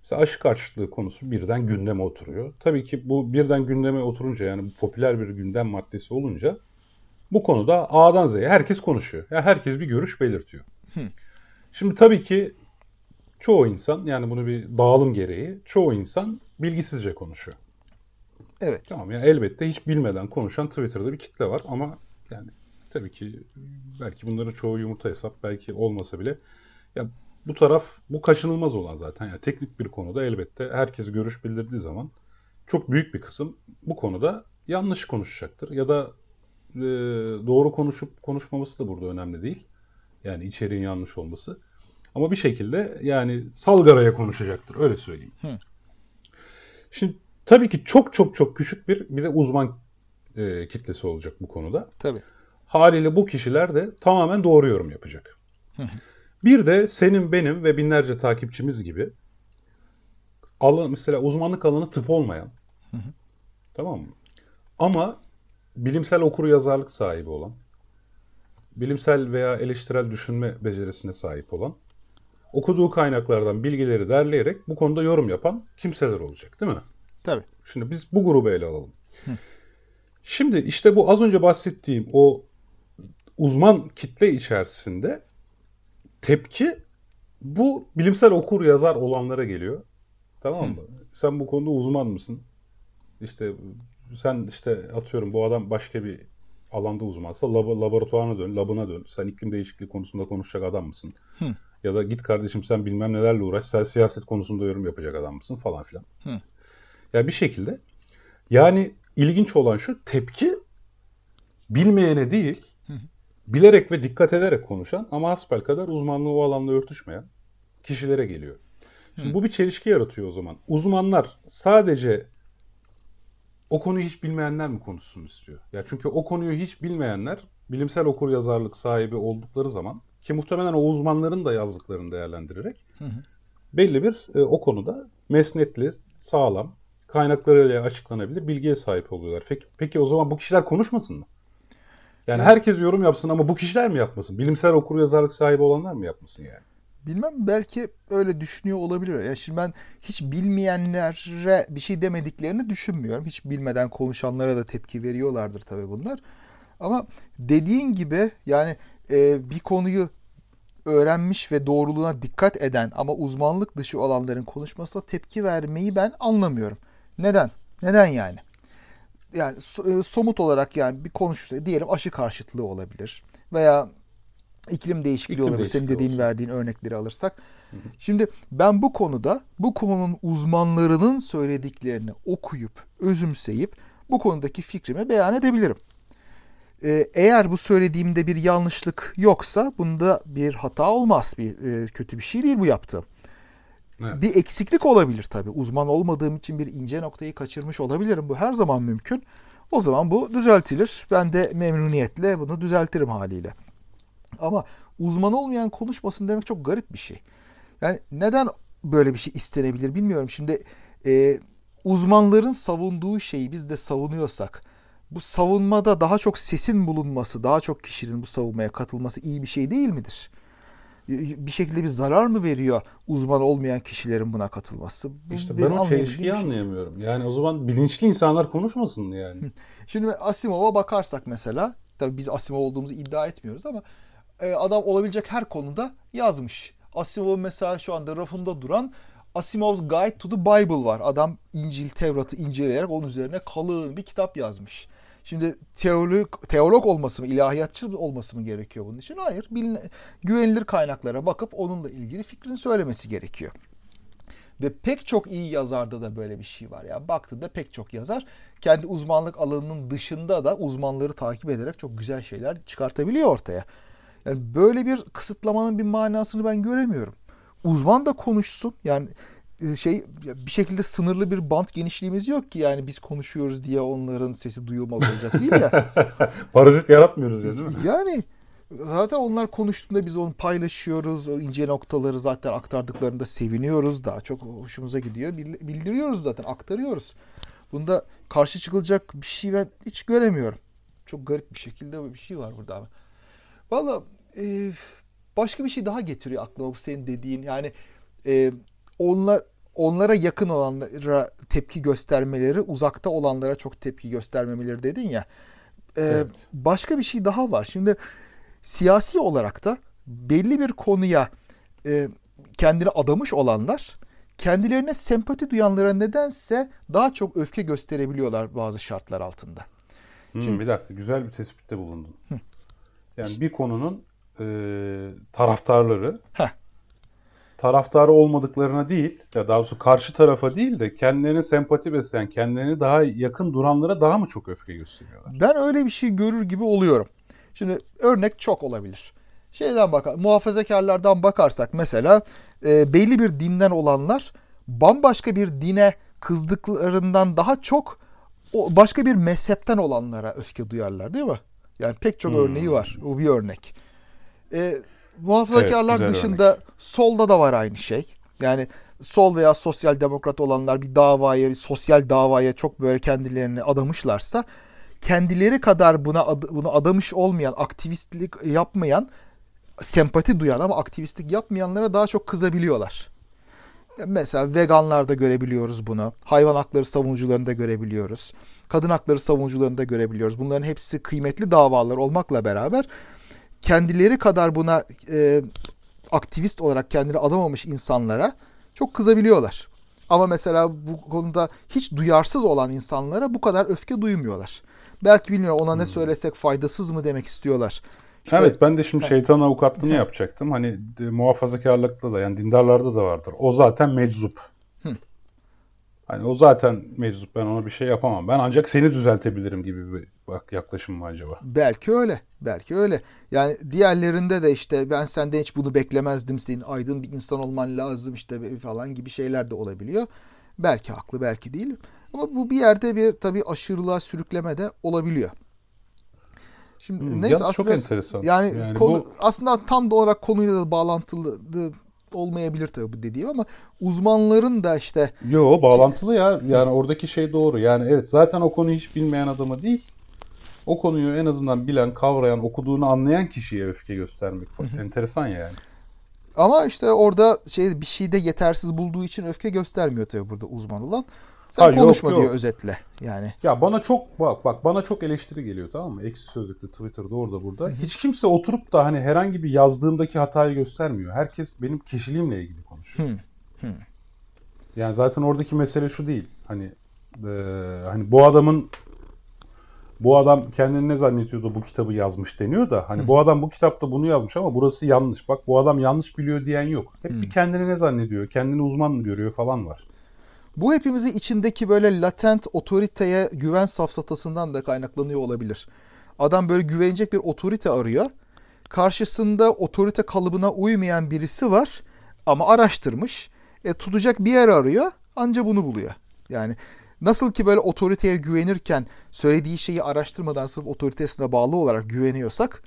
Mesela aşı karşıtlığı konusu birden gündeme oturuyor. Tabii ki bu birden gündeme oturunca yani bu popüler bir gündem maddesi olunca bu konuda A'dan Z'ye herkes konuşuyor. Ya herkes bir görüş belirtiyor. Hı. Şimdi tabii ki çoğu insan yani bunu bir dağılım gereği çoğu insan bilgisizce konuşuyor. Evet. Tamam ya elbette hiç bilmeden konuşan Twitter'da bir kitle var ama yani tabii ki belki bunların çoğu yumurta hesap belki olmasa bile ya bu taraf bu kaçınılmaz olan zaten. Yani teknik bir konuda elbette herkes görüş bildirdiği zaman çok büyük bir kısım bu konuda yanlış konuşacaktır ya da e, doğru konuşup konuşmaması da burada önemli değil. Yani içeriğin yanlış olması. Ama bir şekilde yani salgaraya konuşacaktır öyle söyleyeyim. Hı. Şimdi tabii ki çok çok çok küçük bir bir de uzman e, kitlesi olacak bu konuda. Tabii. Haliyle bu kişiler de tamamen doğru yorum yapacak. Bir de senin benim ve binlerce takipçimiz gibi alan, mesela uzmanlık alanı tıp olmayan tamam mı? Ama bilimsel okur yazarlık sahibi olan bilimsel veya eleştirel düşünme becerisine sahip olan okuduğu kaynaklardan bilgileri derleyerek bu konuda yorum yapan kimseler olacak değil mi? Tabii. Şimdi biz bu grubu ele alalım. Şimdi işte bu az önce bahsettiğim o uzman kitle içerisinde tepki bu bilimsel okur yazar olanlara geliyor. Tamam mı? Sen bu konuda uzman mısın? İşte sen işte atıyorum bu adam başka bir alanda uzmansa lab- laboratuvarına dön, labına dön. Sen iklim değişikliği konusunda konuşacak adam mısın? Hı. Ya da git kardeşim sen bilmem nelerle uğraş, sen siyaset konusunda yorum yapacak adam mısın falan filan. Hı. Ya bir şekilde yani ilginç olan şu tepki bilmeyene değil, bilerek ve dikkat ederek konuşan ama hasbelkader uzmanlığı o alanda örtüşmeyen kişilere geliyor. Şimdi bu bir çelişki yaratıyor o zaman. Uzmanlar sadece o konuyu hiç bilmeyenler mi konuşsun istiyor? Ya çünkü o konuyu hiç bilmeyenler bilimsel okur yazarlık sahibi oldukları zaman ki muhtemelen o uzmanların da yazdıklarını değerlendirerek belli bir e, o konuda mesnetli, sağlam, kaynaklarıyla açıklanabilir bilgiye sahip oluyorlar. Peki, peki o zaman bu kişiler konuşmasın mı? Yani herkes yorum yapsın ama bu kişiler mi yapmasın? Bilimsel okur yazarlık sahibi olanlar mı yapmasın yani? Bilmem belki öyle düşünüyor olabilir. Ya şimdi ben hiç bilmeyenlere bir şey demediklerini düşünmüyorum. Hiç bilmeden konuşanlara da tepki veriyorlardır tabii bunlar. Ama dediğin gibi yani e, bir konuyu öğrenmiş ve doğruluğuna dikkat eden ama uzmanlık dışı olanların konuşmasına tepki vermeyi ben anlamıyorum. Neden? Neden yani? Yani e, somut olarak yani bir konuşursa diyelim aşı karşıtlığı olabilir veya iklim değişikliği İklim olabilir. Senin değişikliği dediğin olsun. verdiğin örnekleri alırsak. Şimdi ben bu konuda bu konunun uzmanlarının söylediklerini okuyup özümseyip bu konudaki fikrimi beyan edebilirim. Ee, eğer bu söylediğimde bir yanlışlık yoksa bunda bir hata olmaz. Bir e, kötü bir şey değil bu yaptığım. Evet. Bir eksiklik olabilir tabii. Uzman olmadığım için bir ince noktayı kaçırmış olabilirim. Bu her zaman mümkün. O zaman bu düzeltilir. Ben de memnuniyetle bunu düzeltirim haliyle. Ama uzman olmayan konuşmasın demek çok garip bir şey. Yani neden böyle bir şey istenebilir bilmiyorum. Şimdi e, uzmanların savunduğu şeyi biz de savunuyorsak bu savunmada daha çok sesin bulunması, daha çok kişinin bu savunmaya katılması iyi bir şey değil midir? Bir şekilde bir zarar mı veriyor uzman olmayan kişilerin buna katılması? Bu İşte ben o çelişkiyi şey. anlayamıyorum. Yani o zaman bilinçli insanlar konuşmasın yani. Şimdi Asimov'a bakarsak mesela, tabii biz Asimov olduğumuzu iddia etmiyoruz ama e, adam olabilecek her konuda yazmış. Asimov mesela şu anda rafımda duran Asimov's Guide to the Bible var. Adam İncil, Tevrat'ı inceleyerek onun üzerine kalın bir kitap yazmış. Şimdi teolog, teolog olması mı, ilahiyatçı olması mı gerekiyor bunun için? Hayır. Bilin, güvenilir kaynaklara bakıp onunla ilgili fikrini söylemesi gerekiyor. Ve pek çok iyi yazarda da böyle bir şey var. Yani baktığında pek çok yazar kendi uzmanlık alanının dışında da uzmanları takip ederek çok güzel şeyler çıkartabiliyor ortaya. Yani böyle bir kısıtlamanın bir manasını ben göremiyorum. Uzman da konuşsun. Yani şey bir şekilde sınırlı bir bant genişliğimiz yok ki yani biz konuşuyoruz diye onların sesi duyulmaz olacak değil ya. Parazit yaratmıyoruz ya değil mi? Yani zaten onlar konuştuğunda biz onu paylaşıyoruz. O ince noktaları zaten aktardıklarında seviniyoruz. Daha çok hoşumuza gidiyor. Bil- Bildiriyoruz zaten, aktarıyoruz. Bunda karşı çıkılacak bir şey ben hiç göremiyorum. Çok garip bir şekilde bir şey var burada ama. Valla e, başka bir şey daha getiriyor aklıma bu senin dediğin. Yani e, onlar onlara yakın olanlara tepki göstermeleri, uzakta olanlara çok tepki göstermemeleri dedin ya. E, Evet. Başka bir şey daha var. Şimdi siyasi olarak da belli bir konuya e, kendini adamış olanlar kendilerine sempati duyanlara nedense daha çok öfke gösterebiliyorlar bazı şartlar altında. Hmm, bir dakika güzel bir tespitte bulundun. Yani bir konunun e, taraftarları Heh. Taraftarı olmadıklarına değil, ya daha doğrusu karşı tarafa değil de kendilerine sempati besleyen, kendilerini daha yakın duranlara daha mı çok öfke gösteriyorlar? Ben öyle bir şey görür gibi oluyorum. Şimdi örnek çok olabilir. Şeyden bakar, muhafazakarlardan bakarsak mesela e, belli bir dinden olanlar bambaşka bir dine kızdıklarından daha çok o başka bir mezhepten olanlara öfke duyarlar değil mi? Yani pek çok Hmm. örneği var. O bir örnek. E, muhafazakarlar Evet, dışında solda da var aynı şey. Yani sol veya sosyal demokrat olanlar bir davaya, bir sosyal davaya çok böyle kendilerini adamışlarsa kendileri kadar buna ad- bunu adamış olmayan, aktivistlik yapmayan, sempati duyan ama aktivistlik yapmayanlara daha çok kızabiliyorlar. Mesela veganlarda görebiliyoruz bunu. Hayvan hakları savunucularında görebiliyoruz. Kadın hakları savunucularında görebiliyoruz. Bunların hepsi kıymetli davalar olmakla beraber kendileri kadar buna e, aktivist olarak kendini adamamış insanlara çok kızabiliyorlar. Ama mesela bu konuda hiç duyarsız olan insanlara bu kadar öfke duymuyorlar. Belki bilmiyorum ona ne söylesek faydasız mı demek istiyorlar. İşte- evet ben de şimdi şeytan avukatlığını yapacaktım. Hani de, muhafazakarlıkta da yani dindarlarda da vardır. O zaten meczup. Hani o zaten meczup ben ona bir şey yapamam. Ben ancak seni düzeltebilirim gibi bir bak yaklaşım mı acaba? Belki öyle. Belki öyle. Yani diğerlerinde de işte ben senden hiç bunu beklemezdim. Senin aydın bir insan olman lazım işte falan gibi şeyler de olabiliyor. Belki haklı belki değil. Ama bu bir yerde bir tabii aşırılığa sürükleme de olabiliyor. Şimdi Hmm, neyse çok aslında enteresan. yani, Yani konu bu- aslında tam da olarak konuyla da bağlantılı olmayabilir tabii bu dediğim ama uzmanların da işte Yo bağlantılı ya. Yani oradaki şey doğru. Yani evet zaten o konuyu hiç bilmeyen adamı değil. O konuyu en azından bilen, kavrayan, okuduğunu anlayan kişiye öfke göstermek. Enteresan yani. Ama işte orada şey bir şeyde yetersiz bulduğu için öfke göstermiyor tabii burada uzman olan. Sen Ha, yok, konuşma yok. diyor özetle. Yani Ya bana çok bak bak bana çok eleştiri geliyor tamam mı? Ekşi Sözlük'te, Twitter'da, orada burada. Hiç kimse oturup da hani herhangi bir yazdığımdaki hatayı göstermiyor. Herkes benim kişiliğimle ilgili konuşuyor. Hı, Yani zaten oradaki mesele şu değil. Hani eee, hani bu adamın bu adam kendini ne zannediyordu bu kitabı yazmış deniyor da hani bu adam bu kitapta bunu yazmış ama burası yanlış. Bak bu adam yanlış biliyor diyen yok. Hep bir kendini ne zannediyor, kendini uzman mı görüyor falan var. Bu hepimizin içindeki böyle latent otoriteye güven safsatasından da kaynaklanıyor olabilir. Adam böyle güvenecek bir otorite arıyor. Karşısında otorite kalıbına uymayan birisi var ama araştırmış. E, tutacak bir yer arıyor anca bunu buluyor. Yani nasıl ki böyle otoriteye güvenirken söylediği şeyi araştırmadan sırf otoritesine bağlı olarak güveniyorsak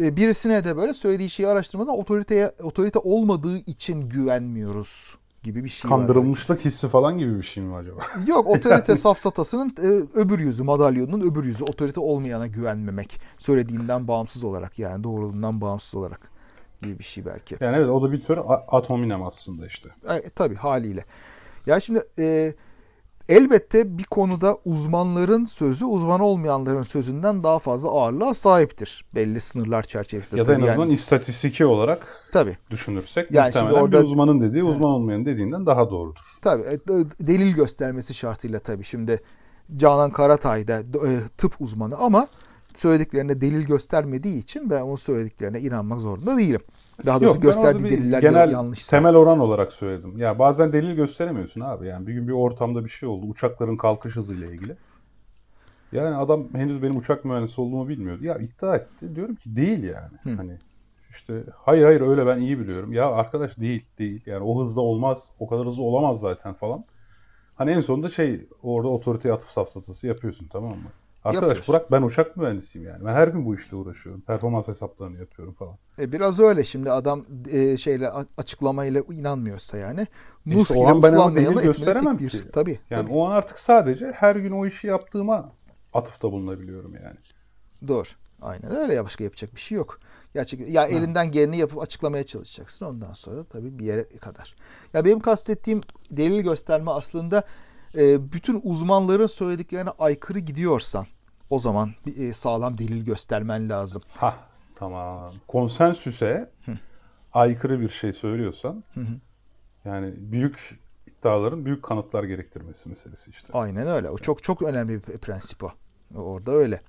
e, birisine de böyle söylediği şeyi araştırmadan otoriteye otorite olmadığı için güvenmiyoruz gibi bir şey var. belki. Kandırılmışlık hissi falan gibi bir şey mi acaba? Yok otorite safsatasının e, öbür yüzü, madalyonun öbür yüzü. Otorite olmayana güvenmemek. Söylediğinden bağımsız olarak yani doğruluğundan bağımsız olarak gibi bir şey belki. Yani evet o da bir tür atominem aslında işte. E, tabii haliyle. Ya şimdi e, elbette bir konuda uzmanların sözü uzman olmayanların sözünden daha fazla ağırlığa sahiptir. Belli sınırlar çerçevesinde. Ya da en azından yani. istatistiki olarak Tabii. düşünürsek Yani şimdi orada- bir uzmanın dediği uzman olmayanın dediğinden daha doğrudur. Tabii e, de- delil göstermesi şartıyla tabii. Şimdi Canan Karatay da e, tıp uzmanı ama söylediklerine delil göstermediği için ben onun söylediklerine inanmak zorunda değilim. Daha doğrusu Yok gösterdiği deliller genel yanlışsa. temel oran olarak söyledim. Ya bazen delil gösteremiyorsun abi. Yani bir gün bir ortamda bir şey oldu. Uçakların kalkış hızıyla ilgili. Yani adam henüz benim uçak mühendisi olduğumu bilmiyordu. Ya iddia etti. Diyorum ki değil yani. Hani işte hayır hayır öyle ben iyi biliyorum. Ya arkadaş değil değil. Yani o hızda olmaz. O kadar hızlı olamaz zaten falan. Hani en sonunda şey orada otoriteye atıf safsatası yapıyorsun tamam mı? Arkadaş bırak ben uçak mühendisiyim yani. Ben her gün bu işte uğraşıyorum. Performans hesaplarını yapıyorum falan. E, biraz öyle şimdi adam e, şeyle açıklamayla inanmıyorsa yani. İşte Nusk o ile an ben ıslanmayanı delil gösteremem bir. ki. Tabii. Yani tabii. o an artık sadece her gün o işi yaptığıma atıfta bulunabiliyorum yani. Doğru. Aynen öyle ya başka yapacak bir şey yok. Gerçek ya elinden geleni yapıp açıklamaya çalışacaksın. Ondan sonra tabii bir yere kadar. Ya benim kastettiğim delil gösterme aslında e, bütün uzmanların söylediklerine aykırı gidiyorsan o zaman bir e, sağlam delil göstermen lazım. Ha tamam. Konsensüse aykırı bir şey söylüyorsan yani büyük iddiaların büyük kanıtlar gerektirmesi meselesi işte. Aynen öyle. O çok çok önemli bir prensip o. Orada öyle.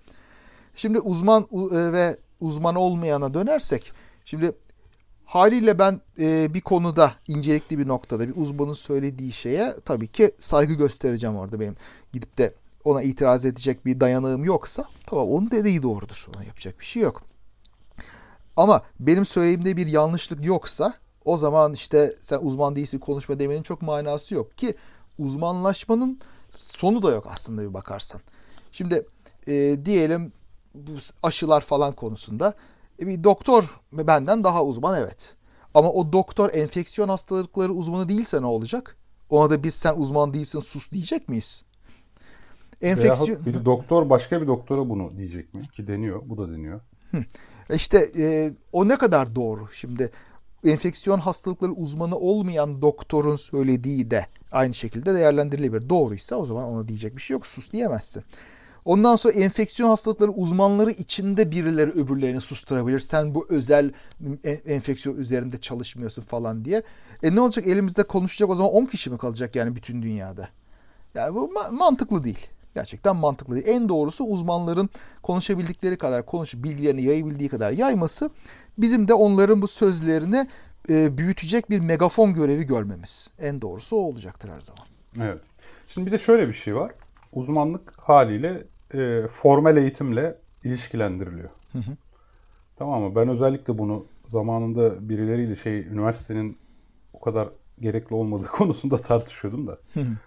Şimdi uzman e, ve uzman olmayana dönersek şimdi haliyle ben e, bir konuda incelikli bir noktada bir uzmanın söylediği şeye tabii ki saygı göstereceğim orada benim gidip de ona itiraz edecek bir dayanığım yoksa tamam onun dediği doğrudur. Ona yapacak bir şey yok. Ama benim söylediğimde bir yanlışlık yoksa o zaman işte sen uzman değilsin konuşma demenin çok manası yok ki uzmanlaşmanın sonu da yok aslında bir bakarsan. Şimdi e, diyelim aşılar falan konusunda e, bir doktor benden daha uzman evet. Ama o doktor enfeksiyon hastalıkları uzmanı değilse ne olacak? Ona da biz sen uzman değilsin sus diyecek miyiz? Enfeksiyon... bir doktor başka bir doktora bunu diyecek mi? Ki deniyor. Bu da deniyor. İşte e, o ne kadar doğru. Şimdi enfeksiyon hastalıkları uzmanı olmayan doktorun söylediği de aynı şekilde değerlendirilebilir. Doğruysa o zaman ona diyecek bir şey yok. Sus diyemezsin. Ondan sonra enfeksiyon hastalıkları uzmanları içinde birileri öbürlerini susturabilir. Sen bu özel enfeksiyon üzerinde çalışmıyorsun falan diye. E ne olacak elimizde konuşacak o zaman 10 kişi mi kalacak yani bütün dünyada? Yani bu mantıklı değil. Gerçekten mantıklı değil. En doğrusu uzmanların konuşabildikleri kadar konuşup bilgilerini yayabildiği kadar yayması. Bizim de onların bu sözlerini e, büyütecek bir megafon görevi görmemiz. En doğrusu o olacaktır her zaman. Evet. Şimdi bir de şöyle bir şey var. Uzmanlık haliyle e, formal eğitimle ilişkilendiriliyor. Hı hı. Tamam mı? Ben özellikle bunu zamanında birileriyle şey üniversitenin o kadar gerekli olmadığı konusunda tartışıyordum da. Hı hı.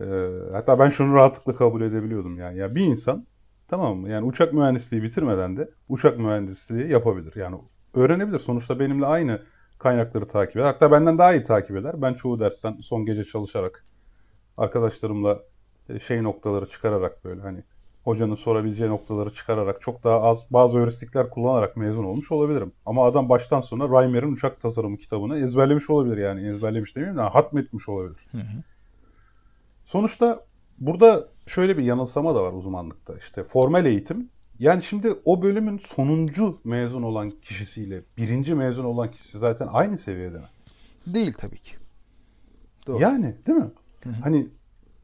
Ee, hatta ben şunu rahatlıkla kabul edebiliyordum yani. Ya bir insan tamam mı? Yani uçak mühendisliği bitirmeden de uçak mühendisliği yapabilir. Yani öğrenebilir. Sonuçta benimle aynı kaynakları takip eder. Hatta benden daha iyi takip eder. Ben çoğu dersten son gece çalışarak arkadaşlarımla e, şey noktaları çıkararak böyle hani hocanın sorabileceği noktaları çıkararak çok daha az bazı heuristikler kullanarak mezun olmuş olabilirim. Ama adam baştan sona Reimer'in uçak tasarımı kitabını ezberlemiş olabilir yani. Ezberlemiş demeyeyim de hatmetmiş olabilir. Hı hı. Sonuçta burada şöyle bir yanılsama da var uzmanlıkta. İşte formal eğitim. Yani şimdi o bölümün sonuncu mezun olan kişisiyle birinci mezun olan kişisi zaten aynı seviyede mi? Değil tabii ki. Doğru. Yani değil mi? Hı hı. Hani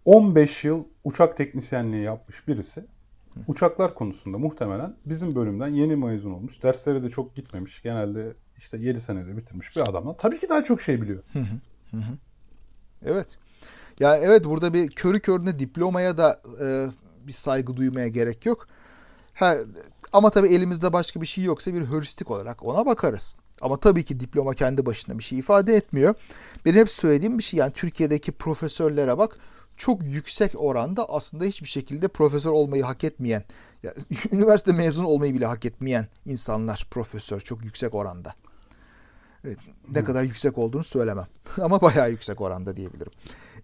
15 yıl uçak teknisyenliği yapmış birisi uçaklar konusunda muhtemelen bizim bölümden yeni mezun olmuş. Derslere de çok gitmemiş. Genelde işte 7 senede bitirmiş bir adamla. Tabii ki daha çok şey biliyor. Hı hı. Hı hı. Evet. Yani evet burada bir körü körüne diplomaya da e, bir saygı duymaya gerek yok. Ha, ama tabii elimizde başka bir şey yoksa bir heuristik olarak ona bakarız. Ama tabii ki diploma kendi başına bir şey ifade etmiyor. Benim hep söylediğim bir şey yani Türkiye'deki profesörlere bak çok yüksek oranda aslında hiçbir şekilde profesör olmayı hak etmeyen, yani üniversite mezunu olmayı bile hak etmeyen insanlar profesör çok yüksek oranda. Evet, ne kadar yüksek olduğunu söylemem ama bayağı yüksek oranda diyebilirim.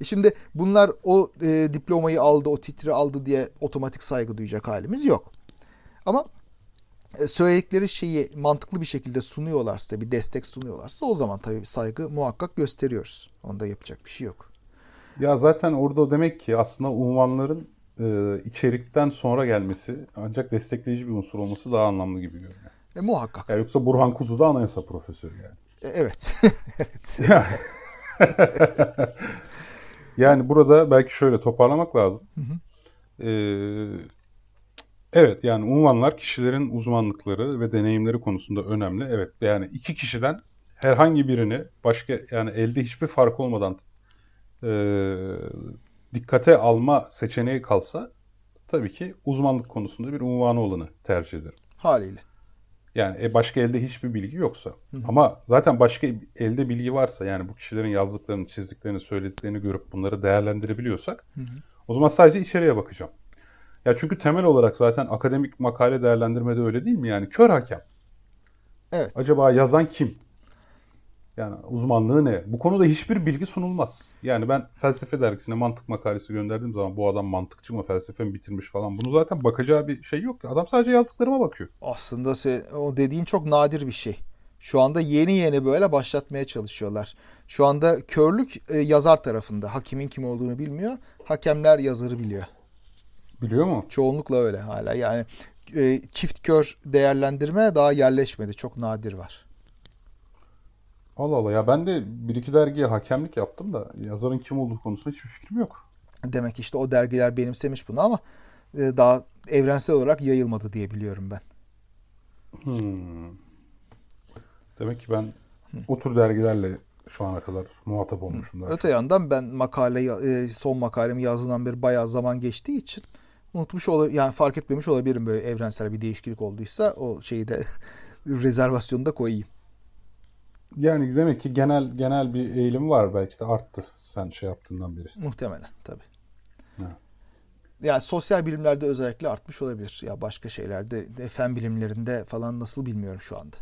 E şimdi bunlar o e, diplomayı aldı, o titri aldı diye otomatik saygı duyacak halimiz yok. Ama e, söyledikleri şeyi mantıklı bir şekilde sunuyorlarsa, bir destek sunuyorlarsa o zaman tabii saygı muhakkak gösteriyoruz. Onda yapacak bir şey yok. Ya zaten orada demek ki aslında unvanların e, içerikten sonra gelmesi ancak destekleyici bir unsur olması daha anlamlı gibi görünüyor. E, muhakkak. Ya yoksa Burhan Kuzu da anayasa profesörü yani. E, evet. evet. Yani burada belki şöyle toparlamak lazım. Hı hı. Ee, evet yani unvanlar kişilerin uzmanlıkları ve deneyimleri konusunda önemli. Evet yani iki kişiden herhangi birini başka yani elde hiçbir fark olmadan e, dikkate alma seçeneği kalsa tabii ki uzmanlık konusunda bir unvanı olanı tercih ederim. Haliyle. Yani e, başka elde hiçbir bilgi yoksa. Hı. Ama zaten başka elde bilgi varsa yani bu kişilerin yazdıklarını, çizdiklerini, söylediklerini görüp bunları değerlendirebiliyorsak hı hı. o zaman sadece içeriye bakacağım. Ya çünkü temel olarak zaten akademik makale değerlendirmede öyle değil mi? Yani kör hakem. Evet. Acaba yazan kim? Yani uzmanlığı ne? Bu konuda hiçbir bilgi sunulmaz. Yani ben felsefe dergisine mantık makalesi gönderdiğim zaman bu adam mantıkçı mı, felsefe mi bitirmiş falan. Bunu zaten bakacağı bir şey yok. Adam sadece yazdıklarıma bakıyor. Aslında o dediğin çok nadir bir şey. Şu anda yeni yeni böyle başlatmaya çalışıyorlar. Şu anda körlük e, yazar tarafında. Hakimin kim olduğunu bilmiyor. Hakemler yazarı biliyor. Biliyor mu? Çoğunlukla öyle hala. Yani e, çift kör değerlendirme daha yerleşmedi. Çok nadir var. Allah Allah ya ben de bir iki dergiye hakemlik yaptım da yazarın kim olduğu konusunda hiçbir fikrim yok. Demek işte o dergiler benimsemiş bunu ama e, daha evrensel olarak yayılmadı diye biliyorum ben. Hmm. Demek ki ben o tür dergilerle şu ana kadar muhatap olmuşum. Daha Öte yandan ben makale e, son makalemi yazdığından beri bayağı zaman geçtiği için unutmuş olabilir yani fark etmemiş olabilirim böyle evrensel bir değişiklik olduysa o şeyi de rezervasyonu da koyayım. Yani demek ki genel genel bir eğilim var belki de arttı sen şey yaptığından beri. Muhtemelen tabii. Ha. Yani sosyal bilimlerde özellikle artmış olabilir. Ya başka şeylerde, de fen bilimlerinde falan nasıl bilmiyorum şu anda.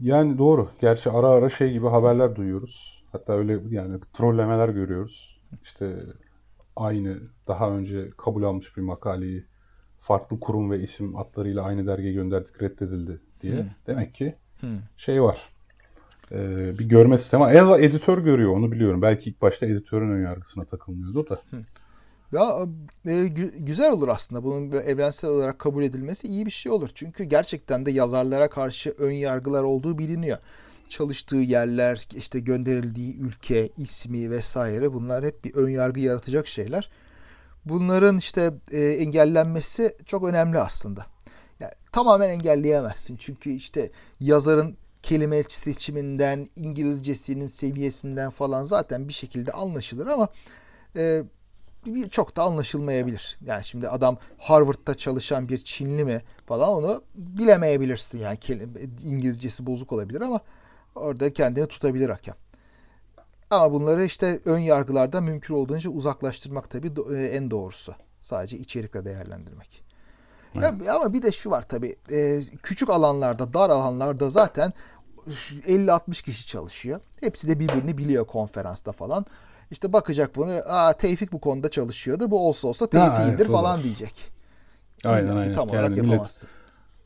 Yani doğru. Gerçi ara ara şey gibi haberler duyuyoruz. Hatta öyle yani trollemeler görüyoruz. İşte aynı daha önce kabul almış bir makaleyi farklı kurum ve isim adlarıyla aynı dergiye gönderdik reddedildi diye. Hmm. Demek ki Hmm. şey var. Ee, bir görme sistemi. En azından editör görüyor onu biliyorum. Belki ilk başta editörün önyargısına takılmıyordu da. Ya e, gü- güzel olur aslında. Bunun evrensel olarak kabul edilmesi iyi bir şey olur. Çünkü gerçekten de yazarlara karşı ön yargılar olduğu biliniyor. Çalıştığı yerler, işte gönderildiği ülke, ismi vesaire bunlar hep bir ön yargı yaratacak şeyler. Bunların işte e, engellenmesi çok önemli aslında. Yani tamamen engelleyemezsin. Çünkü işte yazarın kelime seçiminden, İngilizcesinin seviyesinden falan zaten bir şekilde anlaşılır ama e, bir- çok da anlaşılmayabilir. Yani şimdi adam Harvard'da çalışan bir Çinli mi falan onu bilemeyebilirsin. Yani kelime, İngilizcesi bozuk olabilir ama orada kendini tutabilir hakem. Ama bunları işte ön yargılarda mümkün olduğunca uzaklaştırmak tabii e, en doğrusu. Sadece içerikle değerlendirmek. Ya, ama bir de şu var tabii. e, küçük alanlarda, dar alanlarda zaten 50-60 kişi çalışıyor. Hepsi de birbirini biliyor konferansta falan. İşte bakacak bunu. Aa Tevfik bu konuda çalışıyordu. Bu olsa olsa Tevfik'indir evet, falan var. diyecek. Aynen ki aynen. Tam olarak Yani millet yapamazsın.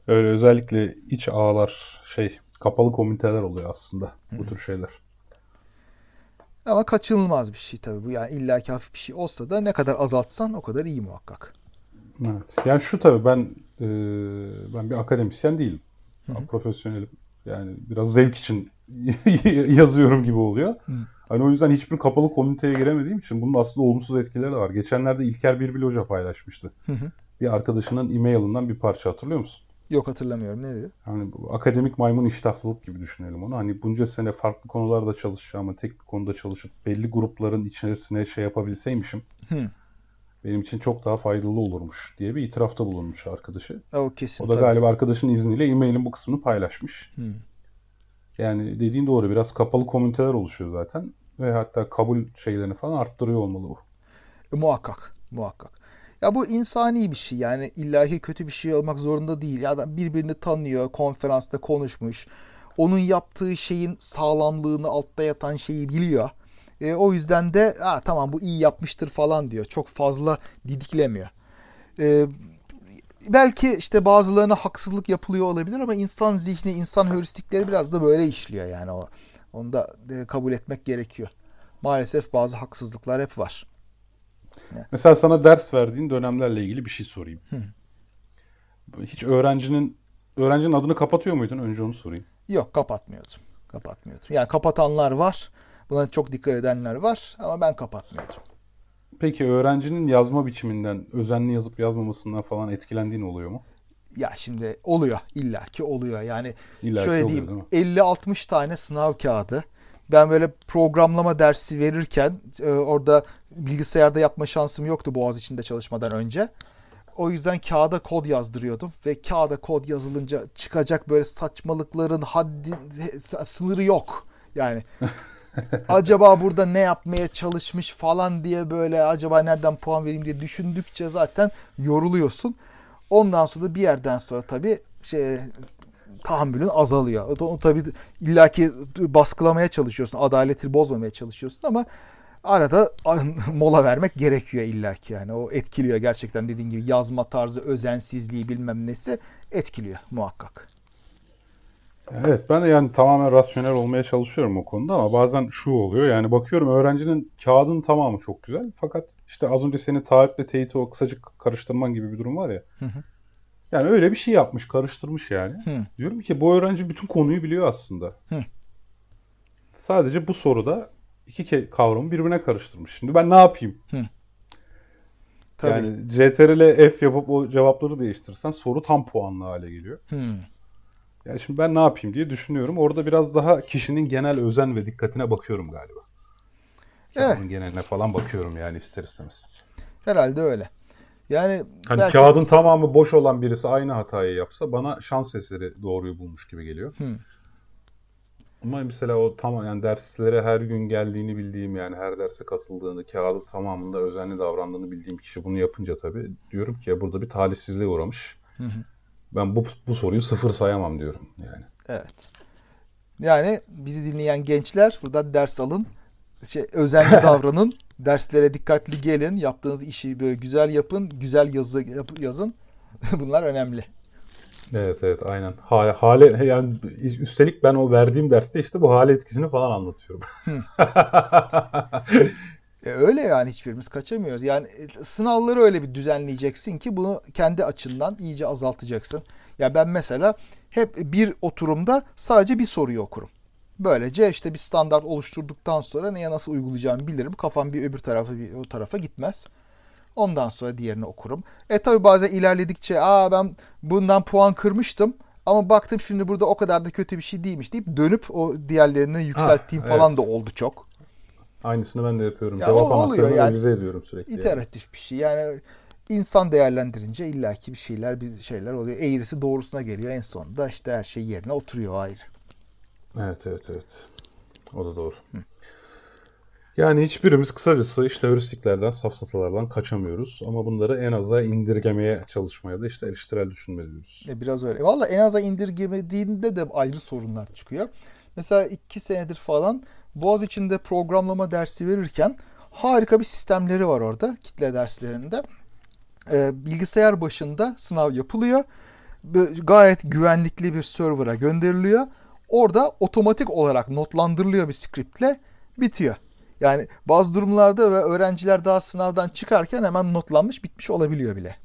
öyle özellikle iç ağlar şey kapalı komüniteler oluyor aslında bu tür şeyler. Ama kaçınılmaz bir şey tabii bu. Yani illaki hafif bir şey olsa da ne kadar azaltsan o kadar iyi muhakkak. Evet. Yani şu tabii ben e, ben bir akademisyen değilim. Ben profesyonelim. Yani biraz zevk için yazıyorum gibi oluyor. Hani o yüzden hiçbir kapalı komüniteye giremediğim için bunun aslında olumsuz etkileri de var. Geçenlerde İlker Birbil Hoca paylaşmıştı. Hı hı. Bir arkadaşının e-mailinden bir parça hatırlıyor musun? Yok hatırlamıyorum. Ne dedi? Hani akademik maymun iştahlılık gibi düşünelim onu. Hani bunca sene farklı konularda çalışacağıma tek bir konuda çalışıp belli grupların içerisine şey yapabilseymişim Hı. Benim için çok daha faydalı olurmuş diye bir itirafta bulunmuş arkadaşı. O kesin O da tabii. galiba arkadaşın izniyle e-mailin bu kısmını paylaşmış. Hı. Yani dediğin doğru biraz kapalı komüniteler oluşuyor zaten ve hatta kabul şeylerini falan arttırıyor olmalı bu. E, muhakkak. Muhakkak. Ya bu insani bir şey yani illaki kötü bir şey olmak zorunda değil. Ya adam birbirini tanıyor, konferansta konuşmuş. Onun yaptığı şeyin sağlamlığını altta yatan şeyi biliyor. E, o yüzden de ha, tamam bu iyi yapmıştır falan diyor. Çok fazla didiklemiyor. E, belki işte bazılarına haksızlık yapılıyor olabilir ama insan zihni, insan heuristikleri biraz da böyle işliyor yani o. Onu da e, kabul etmek gerekiyor. Maalesef bazı haksızlıklar hep var. Mesela sana ders verdiğin dönemlerle ilgili bir şey sorayım. Hiç öğrencinin öğrencinin adını kapatıyor muydun? Önce onu sorayım. Yok kapatmıyordum. Kapatmıyordum. Yani kapatanlar var. Buna çok dikkat edenler var ama ben kapatmıyordum. Peki öğrencinin yazma biçiminden, özenli yazıp yazmamasından falan etkilendiğin oluyor mu? Ya şimdi oluyor illaki oluyor. Yani İlla ki şöyle oluyor, diyeyim değil 50-60 tane sınav kağıdı. Ben böyle programlama dersi verirken e, orada bilgisayarda yapma şansım yoktu Boğaz içinde çalışmadan önce. O yüzden kağıda kod yazdırıyordum ve kağıda kod yazılınca çıkacak böyle saçmalıkların haddi sınırı yok. Yani acaba burada ne yapmaya çalışmış falan diye böyle acaba nereden puan vereyim diye düşündükçe zaten yoruluyorsun. Ondan sonra bir yerden sonra tabii şey tahammülün azalıyor. O tabii illaki baskılamaya çalışıyorsun, adaleti bozmamaya çalışıyorsun ama arada mola vermek gerekiyor illaki yani. O etkiliyor gerçekten dediğin gibi yazma tarzı, özensizliği bilmem nesi etkiliyor muhakkak. Evet ben de yani tamamen rasyonel olmaya çalışıyorum o konuda ama bazen şu oluyor yani bakıyorum öğrencinin kağıdın tamamı çok güzel fakat işte az önce senin taahhütle teyiti o kısacık karıştırman gibi bir durum var ya. hı. Yani öyle bir şey yapmış karıştırmış yani. Hı. Diyorum ki bu öğrenci bütün konuyu biliyor aslında. Hı. Sadece bu soruda iki kavramı birbirine karıştırmış. Şimdi ben ne yapayım? Hı. Tabii. Yani CTRL F yapıp o cevapları değiştirsen soru tam puanlı hale geliyor. Hmm. Yani şimdi ben ne yapayım diye düşünüyorum. Orada biraz daha kişinin genel özen ve dikkatine bakıyorum galiba. Evet. Kağıdın geneline falan bakıyorum yani ister istemez. Herhalde öyle. Yani Hani belki kağıdın tamamı boş olan birisi aynı hatayı yapsa bana şans eseri doğruyu bulmuş gibi geliyor. Hı. Ama mesela o tam yani derslere her gün geldiğini bildiğim yani her derse katıldığını, kağıdı tamamında özenli davrandığını bildiğim kişi bunu yapınca tabii diyorum ki ya burada bir talihsizliğe uğramış. Hı hı. Ben bu bu soruyu sıfır sayamam diyorum yani. Evet. Yani bizi dinleyen gençler burada ders alın. Şey, özenli davranın. Derslere dikkatli gelin. Yaptığınız işi böyle güzel yapın. Güzel yazı yap- yazın. Bunlar önemli. Evet evet aynen. Ha- Hale yani üstelik ben o verdiğim derste işte bu hale etkisini falan anlatıyorum. E öyle yani hiçbirimiz kaçamıyoruz. Yani e, sınavları öyle bir düzenleyeceksin ki bunu kendi açından iyice azaltacaksın. Ya ben mesela hep bir oturumda sadece bir soruyu okurum. Böylece işte bir standart oluşturduktan sonra neye nasıl uygulayacağımı bilirim. Kafam bir öbür tarafa bir o tarafa gitmez. Ondan sonra diğerini okurum. E tabi bazen ilerledikçe aa ben bundan puan kırmıştım ama baktım şimdi burada o kadar da kötü bir şey değilmiş deyip dönüp o diğerlerini yükselttiğim Ha, falan evet. da oldu çok. Aynısını ben de yapıyorum. Ya Cevap anahtarını yani. revize ediyorum sürekli. yani. İteratif bir şey. Yani insan değerlendirince illaki bir şeyler bir şeyler oluyor. Eğrisi doğrusuna geliyor. En sonunda işte her şey yerine oturuyor ayrı. Evet evet evet. O da doğru. Yani hiçbirimiz kısacası işte heuristiklerden, safsatalardan kaçamıyoruz. Ama bunları en aza indirgemeye çalışmaya da işte eleştirel düşünme diyoruz. E biraz öyle. Valla en aza indirgemediğinde de ayrı sorunlar çıkıyor. Mesela iki senedir falan Boğaz içinde programlama dersi verirken harika bir sistemleri var orada kitle derslerinde. Ee, bilgisayar başında sınav yapılıyor. Gayet güvenlikli bir server'a gönderiliyor. Orada otomatik olarak notlandırılıyor bir scriptle bitiyor. Yani bazı durumlarda ve öğrenciler daha sınavdan çıkarken hemen notlanmış bitmiş olabiliyor bile.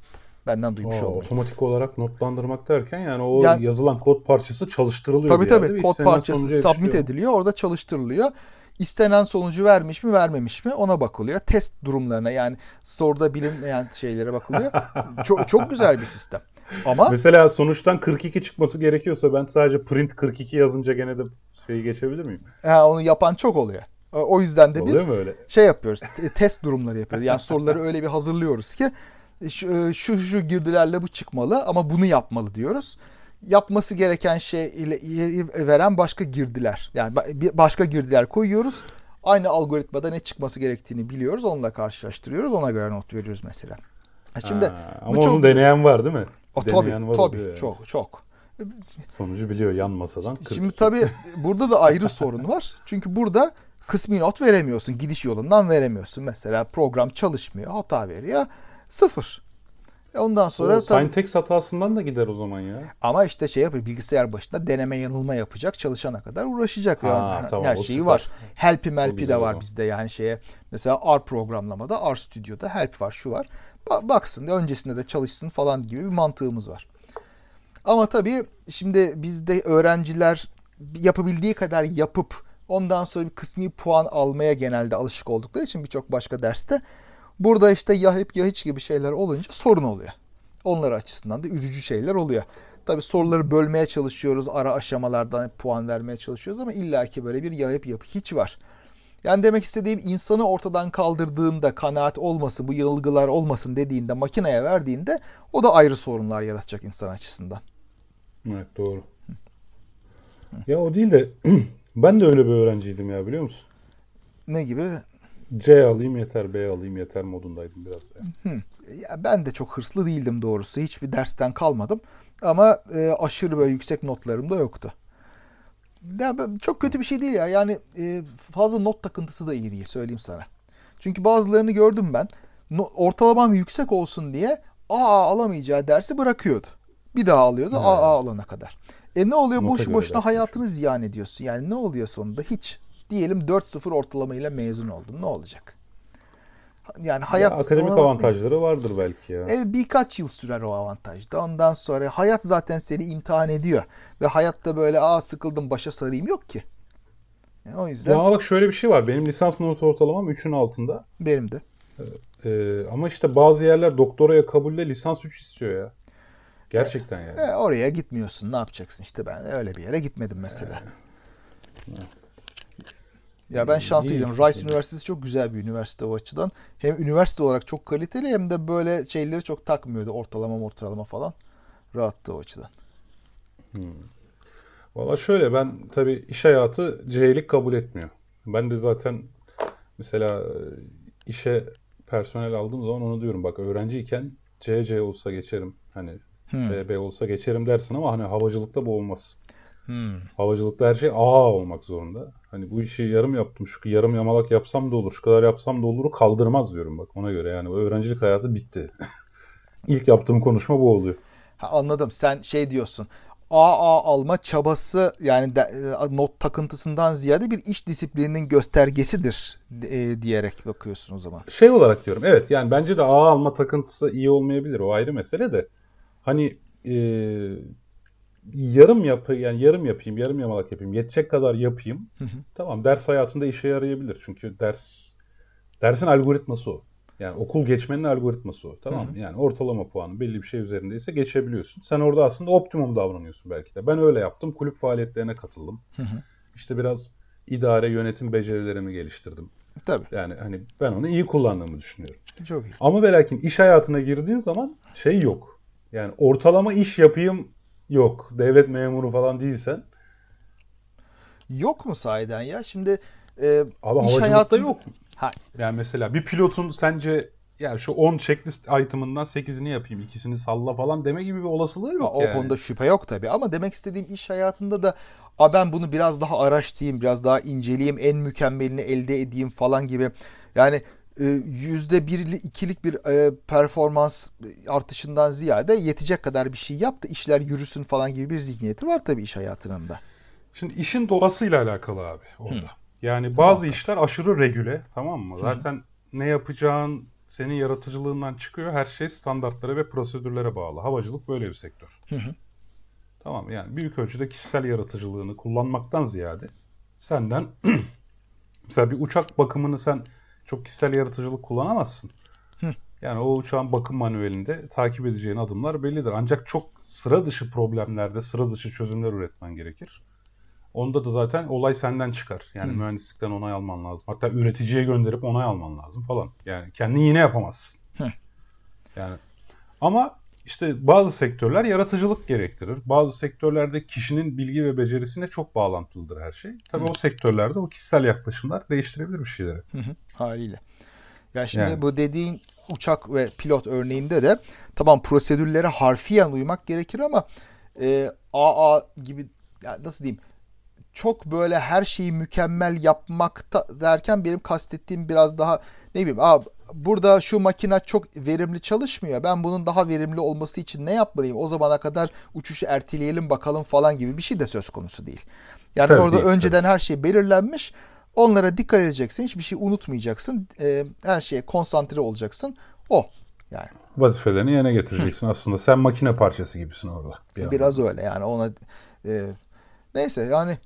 Benden duymuş Aa, olmayı. otomatik olarak notlandırmak derken yani o Yani- yazılan kod parçası çalıştırılıyor Tabii yerde tabii kod parçası submit ediliyor. Orada çalıştırılıyor. İstenen sonucu vermiş mi vermemiş mi ona bakılıyor. Test durumlarına yani soruda bilinmeyen şeylere bakılıyor. çok, çok güzel bir sistem. Ama Mesela sonuçtan 42 çıkması gerekiyorsa ben sadece print 42 yazınca gene de şeyi geçebilir miyim? ha, onu yapan çok oluyor. O- yüzden de biz Oluyor öyle? şey yapıyoruz. te- Test durumları yapıyoruz. Yani soruları öyle bir hazırlıyoruz ki şu şu, şu girdilerle bu çıkmalı ama bunu yapmalı diyoruz. Yapması gereken şey ile veren başka girdiler. Yani başka girdiler koyuyoruz. Aynı algoritmada ne çıkması gerektiğini biliyoruz. Onunla karşılaştırıyoruz. Ona göre not veriyoruz mesela. Ha, Şimdi Ha, bu ama çok onu güzel. deneyen var değil mi? O, Deneyen tabii var tabii yani. çok çok. Sonucu biliyor yan masadan. 42. Şimdi tabii burada da ayrı sorun var. Çünkü burada kısmi not veremiyorsun. Gidiş yolundan veremiyorsun. Mesela program çalışmıyor, hata veriyor. Sıfır. E Ondan sonra o tabii syntax hatasından da gider o zaman ya. ama işte şey yapıyor bilgisayar başında deneme yanılma yapacak çalışana kadar uğraşacak Ha, yani. tamam, her şeyi var. Help'i melp'i de var bizde yani şeye mesela R programlamada R Studio'da help var şu var. Ba- baksın öncesinde de çalışsın falan gibi bir mantığımız var. Ama tabii şimdi bizde öğrenciler yapabildiği kadar yapıp ondan sonra bir kısmi puan almaya genelde alışık oldukları için birçok başka derste burada işte ya hep ya hiç gibi şeyler olunca sorun oluyor. Onlar açısından da üzücü şeyler oluyor. Tabii soruları bölmeye çalışıyoruz, ara aşamalardan puan vermeye çalışıyoruz ama illaki böyle bir ya hep ya hiç var. Yani demek istediğim insanı ortadan kaldırdığında kanaat olmasın, bu yanılgılar olmasın dediğinde, makineye verdiğinde o da ayrı sorunlar yaratacak insan açısından. Evet doğru. Ya o değil de ben de öyle bir öğrenciydim ya biliyor musun? Ne gibi? C alayım yeter, B alayım yeter modundaydım biraz. Yani. Ya ben de çok hırslı değildim doğrusu. Hiçbir dersten kalmadım. Ama e, aşırı böyle yüksek notlarım da yoktu. Ya ben- çok kötü bir şey değil ya. Yani e, fazla not takıntısı da iyi değil söyleyeyim sana. Çünkü bazılarını gördüm ben. No- ortalamam yüksek olsun diye AA alamayacağı dersi bırakıyordu. Bir daha alıyordu. AA alana kadar. E ne oluyor? Nota göre boşuna ders hayatını ziyan ediyorsun. Yani ne oluyor sonunda? Hiç. Diyelim 4-0 ortalamayla mezun oldun. Ne olacak? Yani hayat Ya, akademik avantajları vardır belki ya. E, birkaç yıl sürer o avantajda. Ondan sonra hayat zaten seni imtihan ediyor. Ve hayatta böyle aa sıkıldım başa sarayım yok ki. Yani o yüzden Ya bak şöyle bir şey var. Benim lisans not ortalamam 3'ün altında. benim de. Ee, ama işte bazı yerler doktoraya kabulle lisans 3 istiyor ya. Gerçekten yani. E, oraya gitmiyorsun. Ne yapacaksın işte ben öyle bir yere gitmedim mesela. Ya ben şanslıydım. Rice Üniversitesi çok güzel bir üniversite o açıdan. Hem üniversite olarak çok kaliteli hem de böyle şeyleri çok takmıyordu. Ortalama ortalama falan. Rahattı o açıdan. Valla şöyle ben tabii iş hayatı C'lik kabul etmiyor. Ben de zaten mesela e, işe personel aldığım zaman onu diyorum bak öğrenciyken C C olsa geçerim. Hani Hmm. B B olsa geçerim dersin ama hani havacılıkta bu olmaz. Hmm. Havacılıkta her şey A olmak zorunda. Hani bu işi yarım yaptım, şu yarım yamalak yapsam da olur, şu kadar yapsam da oluru kaldırmaz diyorum bak ona göre. Yani öğrencilik hayatı bitti. İlk yaptığım konuşma bu oluyor. Ha, anladım. Sen şey diyorsun. AA alma çabası yani de- e, not takıntısından ziyade bir iş disiplininin göstergesidir e, diyerek bakıyorsun o zaman. Şey olarak diyorum evet yani bence de A alma takıntısı iyi olmayabilir o ayrı mesele de. Hani e, yarım yapı yani yarım yapayım, yarım yamalak yapayım, yetecek kadar yapayım. Tamam ders hayatında işe yarayabilir. Çünkü ders dersin algoritması o. Yani okul geçmenin algoritması o. Tamam mı? Yani ortalama puanı belli bir şey üzerindeyse geçebiliyorsun. Sen orada aslında optimum davranıyorsun belki de. Ben öyle yaptım. Kulüp faaliyetlerine katıldım. İşte biraz idare, yönetim becerilerimi geliştirdim. Tabii. Yani hani ben onu iyi kullandığımı düşünüyorum. Çok iyi. Ama ve lakin iş hayatına girdiğin zaman şey yok. Yani ortalama iş yapayım yok. Devlet memuru falan değilsen. Yok mu sahiden ya? Şimdi e, Abi iş havacılıkta hayatında- yok mu? Ha, Yani mesela bir pilotun sence ya şu 10 checklist item'ından 8'ini yapayım, ikisini salla falan deme gibi bir olasılığı yok o yani. konuda şüphe yok tabii ama demek istediğim iş hayatında da a ben bunu biraz daha araştırayım, biraz daha inceleyeyim, en mükemmelini elde edeyim falan gibi. Yani yüzde birli ikilik bir e, performans artışından ziyade yetecek kadar bir şey yap da işler yürüsün falan gibi bir zihniyeti var tabii iş hayatının da. Şimdi işin doğasıyla alakalı abi orada. Yani bazı işler aşırı regüle tamam mı? Zaten ne yapacağın senin yaratıcılığından çıkıyor. Her şey standartlara ve prosedürlere bağlı. Havacılık böyle bir sektör. Tamam mı? yani büyük ölçüde kişisel yaratıcılığını kullanmaktan ziyade senden mesela bir uçak bakımını sen çok kişisel yaratıcılık kullanamazsın. Yani o uçağın bakım manuelinde takip edeceğin adımlar bellidir. Ancak çok sıra dışı problemlerde sıra dışı çözümler üretmen gerekir. Onda da zaten olay senden çıkar. Yani mühendislikten onay alman lazım. Hatta üreticiye gönderip onay alman lazım falan. Yani kendin yine yapamazsın. Yani ama işte bazı sektörler yaratıcılık gerektirir. Bazı sektörlerde kişinin bilgi ve becerisine çok bağlantılıdır her şey. Tabii o sektörlerde o kişisel yaklaşımlar değiştirebilir bir şeyleri. Hı hı, haliyle. Ya şimdi Yani. bu dediğin uçak ve pilot örneğinde de tamam prosedürlere harfiyen uymak gerekir ama e, AA gibi ya nasıl diyeyim çok böyle her şeyi mükemmel yapmakta derken benim kastettiğim biraz daha ne bileyim abi burada şu makine çok verimli çalışmıyor. Ben bunun daha verimli olması için ne yapmalıyım? O zamana kadar uçuşu erteleyelim bakalım falan gibi bir şey de söz konusu değil. Yani Tabii orada değil, önceden her şey belirlenmiş. Onlara dikkat edeceksin. Hiçbir şey unutmayacaksın. Ee, her şeye konsantre olacaksın. O yani. Vazifelerini yerine getireceksin aslında. Sen makine parçası gibisin orada. bir Biraz öyle yani ona e, neyse yani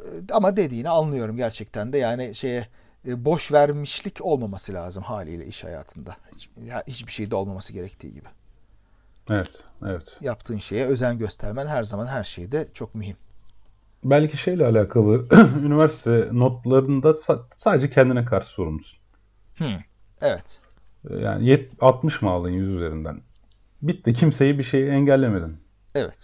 e, ama dediğini anlıyorum gerçekten de yani şeye e, boş vermişlik olmaması lazım haliyle iş hayatında. Hiç, ya, hiçbir şeyde olmaması gerektiği gibi. Evet, evet. Yaptığın şeye özen göstermen her zaman her şeyde çok mühim. Belki şeyle alakalı üniversite notlarında sa- sadece kendine karşı sorumlusun. Evet. Yani yet- 60 mı aldın 100 üzerinden? Bitti. Kimseyi bir şeyi engellemedin. Evet.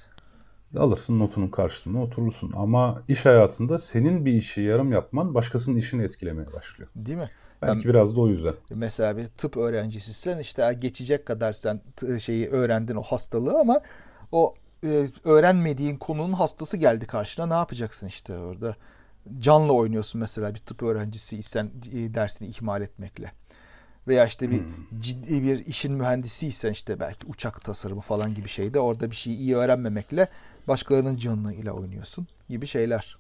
Alırsın notunun karşılığında oturursun. Ama iş hayatında senin bir işi yarım yapman başkasının işini etkilemeye başlıyor. Değil mi? Belki biraz da o yüzden. Mesela bir tıp öğrencisisin işte geçecek kadar sen şeyi öğrendin o hastalığı ama o e, öğrenmediğin konunun hastası geldi karşına ne yapacaksın işte orada canla oynuyorsun mesela bir tıp öğrencisiysen e, dersini ihmal etmekle veya işte bir ciddi bir işin mühendisiysen işte belki uçak tasarımı falan gibi şeyde orada bir şeyi iyi öğrenmemekle başkalarının canını ile oynuyorsun gibi şeyler.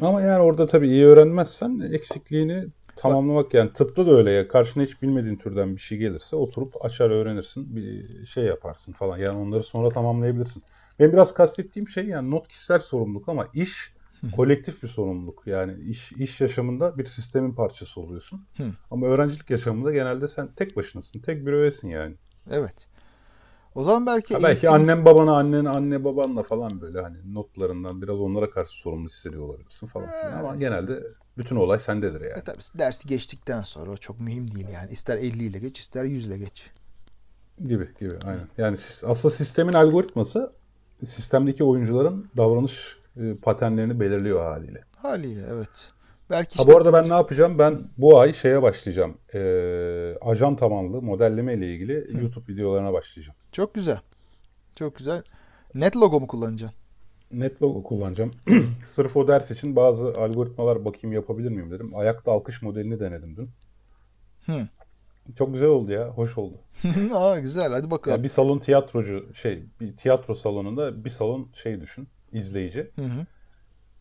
Ama yani orada tabii iyi öğrenmezsen eksikliğini tamamlamak yani tıpta da öyle ya. Karşına hiç bilmediğin türden bir şey gelirse oturup açar öğrenirsin. Bir şey yaparsın falan. Yani onları sonra tamamlayabilirsin. Ben biraz kastettiğim şey yani not kişisel sorumluluk ama iş kolektif bir sorumluluk. Yani iş, iş yaşamında bir sistemin parçası oluyorsun. Hı. Ama öğrencilik yaşamında genelde sen tek başınasın. Tek bir öğesin yani. Evet. O zaman belki Ha, belki eğitim- annem babana, annen anne babanla falan böyle hani notlarından biraz onlara karşı sorumlu hissediyor olabilirsin falan. filan. Ama Evet. genelde bütün olay sendedir yani. E tabii dersi geçtikten sonra o çok mühim değil yani. İster 50 ile geç, ister 100 ile geç. Gibi gibi aynen. Yani aslında sistemin algoritması sistemdeki oyuncuların davranış e, paternlerini belirliyor haliyle. Haliyle evet. Belki Ha işte bu arada ben ne yapacağım? Ben bu ay şeye başlayacağım. Ee, ajan tabanlı modelleme ile ilgili YouTube videolarına başlayacağım. çok güzel. Çok güzel. Net logo mu kullanacaksın? Netlogo kullanacağım. Sırf o ders için bazı algoritmalar bakayım yapabilir miyim dedim. Ayakta alkış modelini denedim dün. Hı. Çok güzel oldu ya. Hoş oldu. Aa güzel. Hadi bakalım. Ya bir salon tiyatrocu şey, bir tiyatro salonunda bir salon şey düşün, izleyici. Hı hı.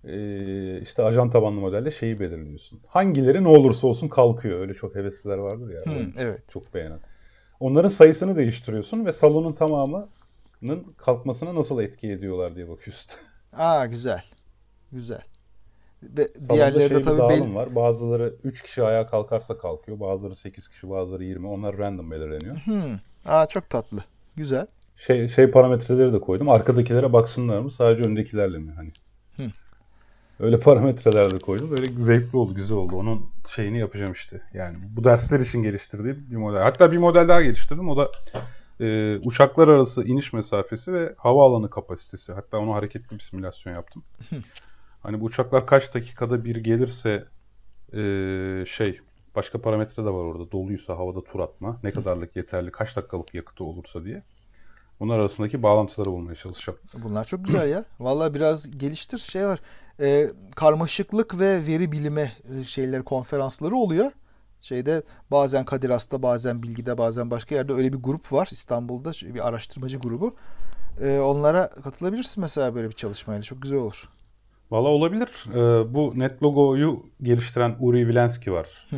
Ee, işte ajan tabanlı modelle şeyi belirliyorsun. Hangileri ne olursa olsun kalkıyor. Öyle çok hevesliler vardır ya. Hı, evet. Çok beğenen. Onların sayısını değiştiriyorsun ve salonun tamamının kalkmasına nasıl etki ediyorlar diye bakıyorsun. Aa güzel. Güzel. Ve diğerleri de tabii belli. var. Bazıları 3 kişi ayağa kalkarsa kalkıyor. Bazıları 8 kişi, bazıları 20. Onlar random belirleniyor. Hı. Aa çok tatlı. Güzel. Şey şey parametreleri de koydum. Arkadakilere baksınlar mı? Sadece öndekilerle mi? Hani. Hı. Öyle parametreler de koydum. Böyle zevkli oldu, güzel oldu. Onun şeyini yapacağım işte. Yani bu dersler için geliştirdiğim bir model. Hatta bir model daha geliştirdim. O da e, uçaklar arası iniş mesafesi ve havaalanı kapasitesi. Hatta onu hareketli bir simülasyon yaptım. Hani bu uçaklar kaç dakikada bir gelirse e, şey başka parametre de var orada. Doluysa havada tur atma. Ne kadarlık yeterli, kaç dakikalık yakıtı olursa diye. Bunlar arasındaki bağlantıları bulmaya çalışacağım. Bunlar çok güzel ya. Vallahi biraz geliştir. Şey var. e, karmaşıklık ve veri bilimi e, şeyleri konferansları oluyor. Şeyde bazen Kadir Has'ta, bazen Bilgi'de, bazen başka yerde öyle bir grup var İstanbul'da bir araştırmacı grubu. E, onlara katılabilirsin mesela böyle bir çalışmayla. Çok güzel olur. Valla olabilir. Ee, bu NetLogo'yu geliştiren Uri Vilensky var. Hı.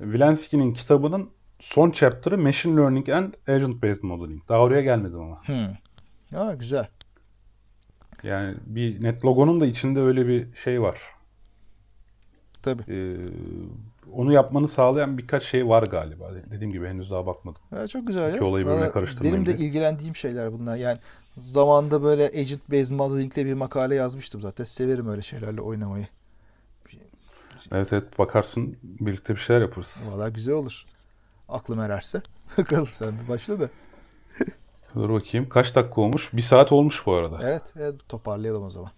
Vilensky'nin kitabının son chapter'ı Machine Learning and Agent Based Modeling. Daha oraya gelmedim ama. Hmm. Aa, güzel. Yani bir NetLogo'nun da içinde öyle bir şey var. Tabii. Ee, onu yapmanı sağlayan birkaç şey var galiba. Dediğim gibi henüz daha bakmadım. Ya çok güzel İki ya. olayı birbirine Valla karıştırmayın Benim de diye. ilgilendiğim şeyler bunlar. Yani zamanında böyle Agent Based Modeling'le bir makale yazmıştım zaten. Severim öyle şeylerle oynamayı. Evet evet bakarsın birlikte bir şeyler yaparız. Valla güzel olur. Aklım ererse. Bakalım sen de başla da. Dur bakayım. Kaç dakika olmuş? Bir saat olmuş bu arada. Evet, evet toparlayalım o zaman.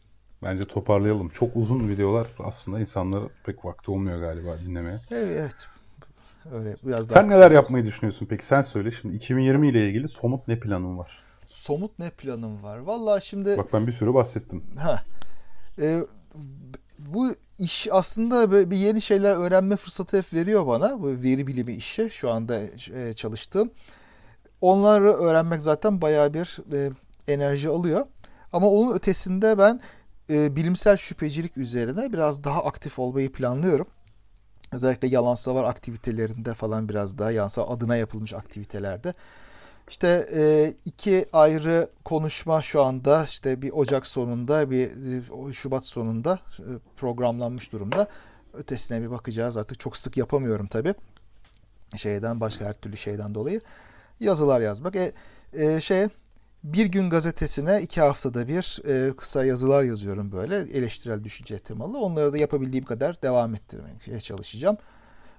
Bence toparlayalım. Çok uzun videolar aslında insanlara pek vakti olmuyor galiba dinlemeye. Evet. Öyle biraz daha Sen neler yapmayı düşünüyorsun peki? Sen söyle. Şimdi 2020 ile ilgili somut ne planın var? Somut ne planım var? Valla şimdi Bak ben bir sürü bahsettim. ha e, bu iş aslında bir yeni şeyler öğrenme fırsatı hep veriyor bana. Bu veri bilimi işi şu anda e, çalıştığım. Onları öğrenmek zaten bayağı bir e, enerji alıyor. Ama onun ötesinde ben e, bilimsel şüphecilik üzerine biraz daha aktif olmayı planlıyorum. Özellikle yalan savar aktivitelerinde falan biraz daha yalan savar adına yapılmış aktivitelerde. İşte e, iki ayrı konuşma şu anda işte bir Ocak sonunda bir e, Şubat sonunda e, programlanmış durumda. Ötesine bir bakacağız artık çok sık yapamıyorum tabii. Şeyden başka her türlü şeyden dolayı. Yazılar yazmak. E, e, şey bir gün gazetesine iki haftada bir e, kısa yazılar yazıyorum böyle eleştirel düşünce temalı. Onları da yapabildiğim kadar devam ettirmeye çalışacağım.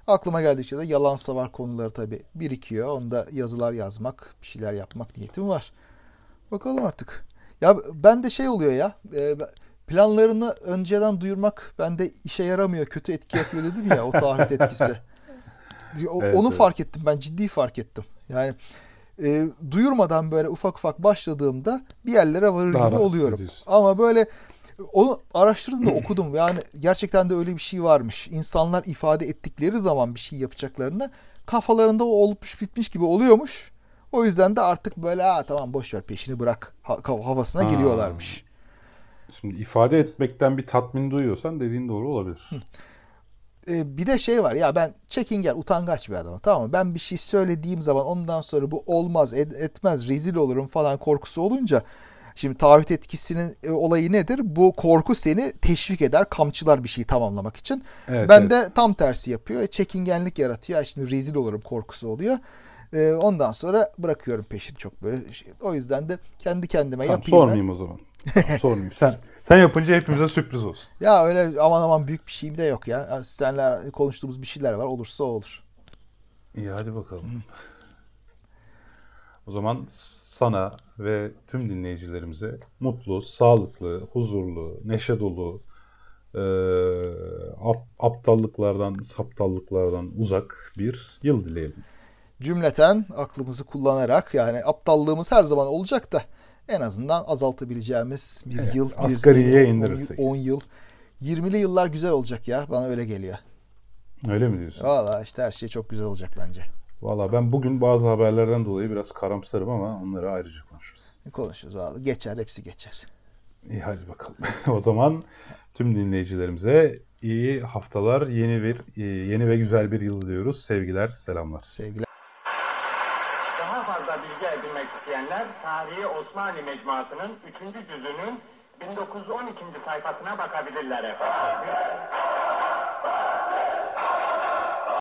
Aklıma geldikçe de yalan savar konuları tabii birikiyor. Onda yazılar yazmak, bir şeyler yapmak niyetim var. Bakalım artık. Ya ben de şey oluyor ya. e, planlarını önceden duyurmak bende işe yaramıyor. Kötü etki yapıyor dedim ya o taahhüt etkisi. O- Evet, Onu evet. fark ettim. Ben ciddi fark ettim. Yani e, duyurmadan böyle ufak ufak başladığımda bir yerlere varır Daha gibi oluyorum. Ama böyle onu araştırdım da okudum. Yani gerçekten de öyle bir şey varmış. İnsanlar ifade ettikleri zaman bir şey yapacaklarını kafalarında o olmuş bitmiş gibi oluyormuş. O yüzden de artık böyle ha tamam boş ver peşini bırak ha- havasına Ha. giriyorlarmış. Şimdi ifade etmekten bir tatmin duyuyorsan dediğin doğru olabilir. Ee, bir de şey var ya ben çekingen utangaç bir adamım tamam mı? Ben bir şey söylediğim zaman ondan sonra bu olmaz ed- etmez rezil olurum falan korkusu olunca Şimdi taahhüt etkisinin e, olayı nedir? Bu korku seni teşvik eder, kamçılar bir şeyi tamamlamak için. Evet, ben evet. de tam tersi yapıyor. Çekingenlik yaratıyor. "Ay Şimdi rezil olurum korkusu oluyor. E, ondan sonra bırakıyorum peşini çok böyle. şey. O yüzden de kendi kendime Tamam, yapayım ben. sormayayım o zaman. Tamam, sormayayım. Sen sen yapınca hepimize sürpriz olsun. Ya öyle aman aman büyük bir şeyim de yok ya. Ya Seninle konuştuğumuz bir şeyler var. Olursa olur. İyi hadi bakalım. O zaman sana ve tüm dinleyicilerimize mutlu, sağlıklı, huzurlu, neşe dolu, ap- aptallıklardan, saptallıklardan uzak bir yıl dileyelim. Cümleten aklımızı kullanarak yani aptallığımız her zaman olacak da en azından azaltabileceğimiz bir Evet, yıl, bir asgariye yıl, indirirsek. 10 yıl. 20'li yıllar güzel olacak ya. Bana öyle geliyor. Öyle mi diyorsun? Valla işte her şey çok güzel olacak bence. Valla ben bugün bazı haberlerden dolayı biraz karamsarım ama onları ayrıca konuşuruz. Konuşuruz valla. Geçer hepsi geçer. İyi hadi bakalım. O zaman tüm dinleyicilerimize iyi haftalar, yeni bir yeni ve güzel bir yıl diliyoruz. Sevgiler, selamlar. Sevgiler. Daha fazla bilgi edinmek isteyenler Tarihi Osmanlı Mecmuası'nın 3. cüzünün 1912. sayfasına bakabilirler efendim.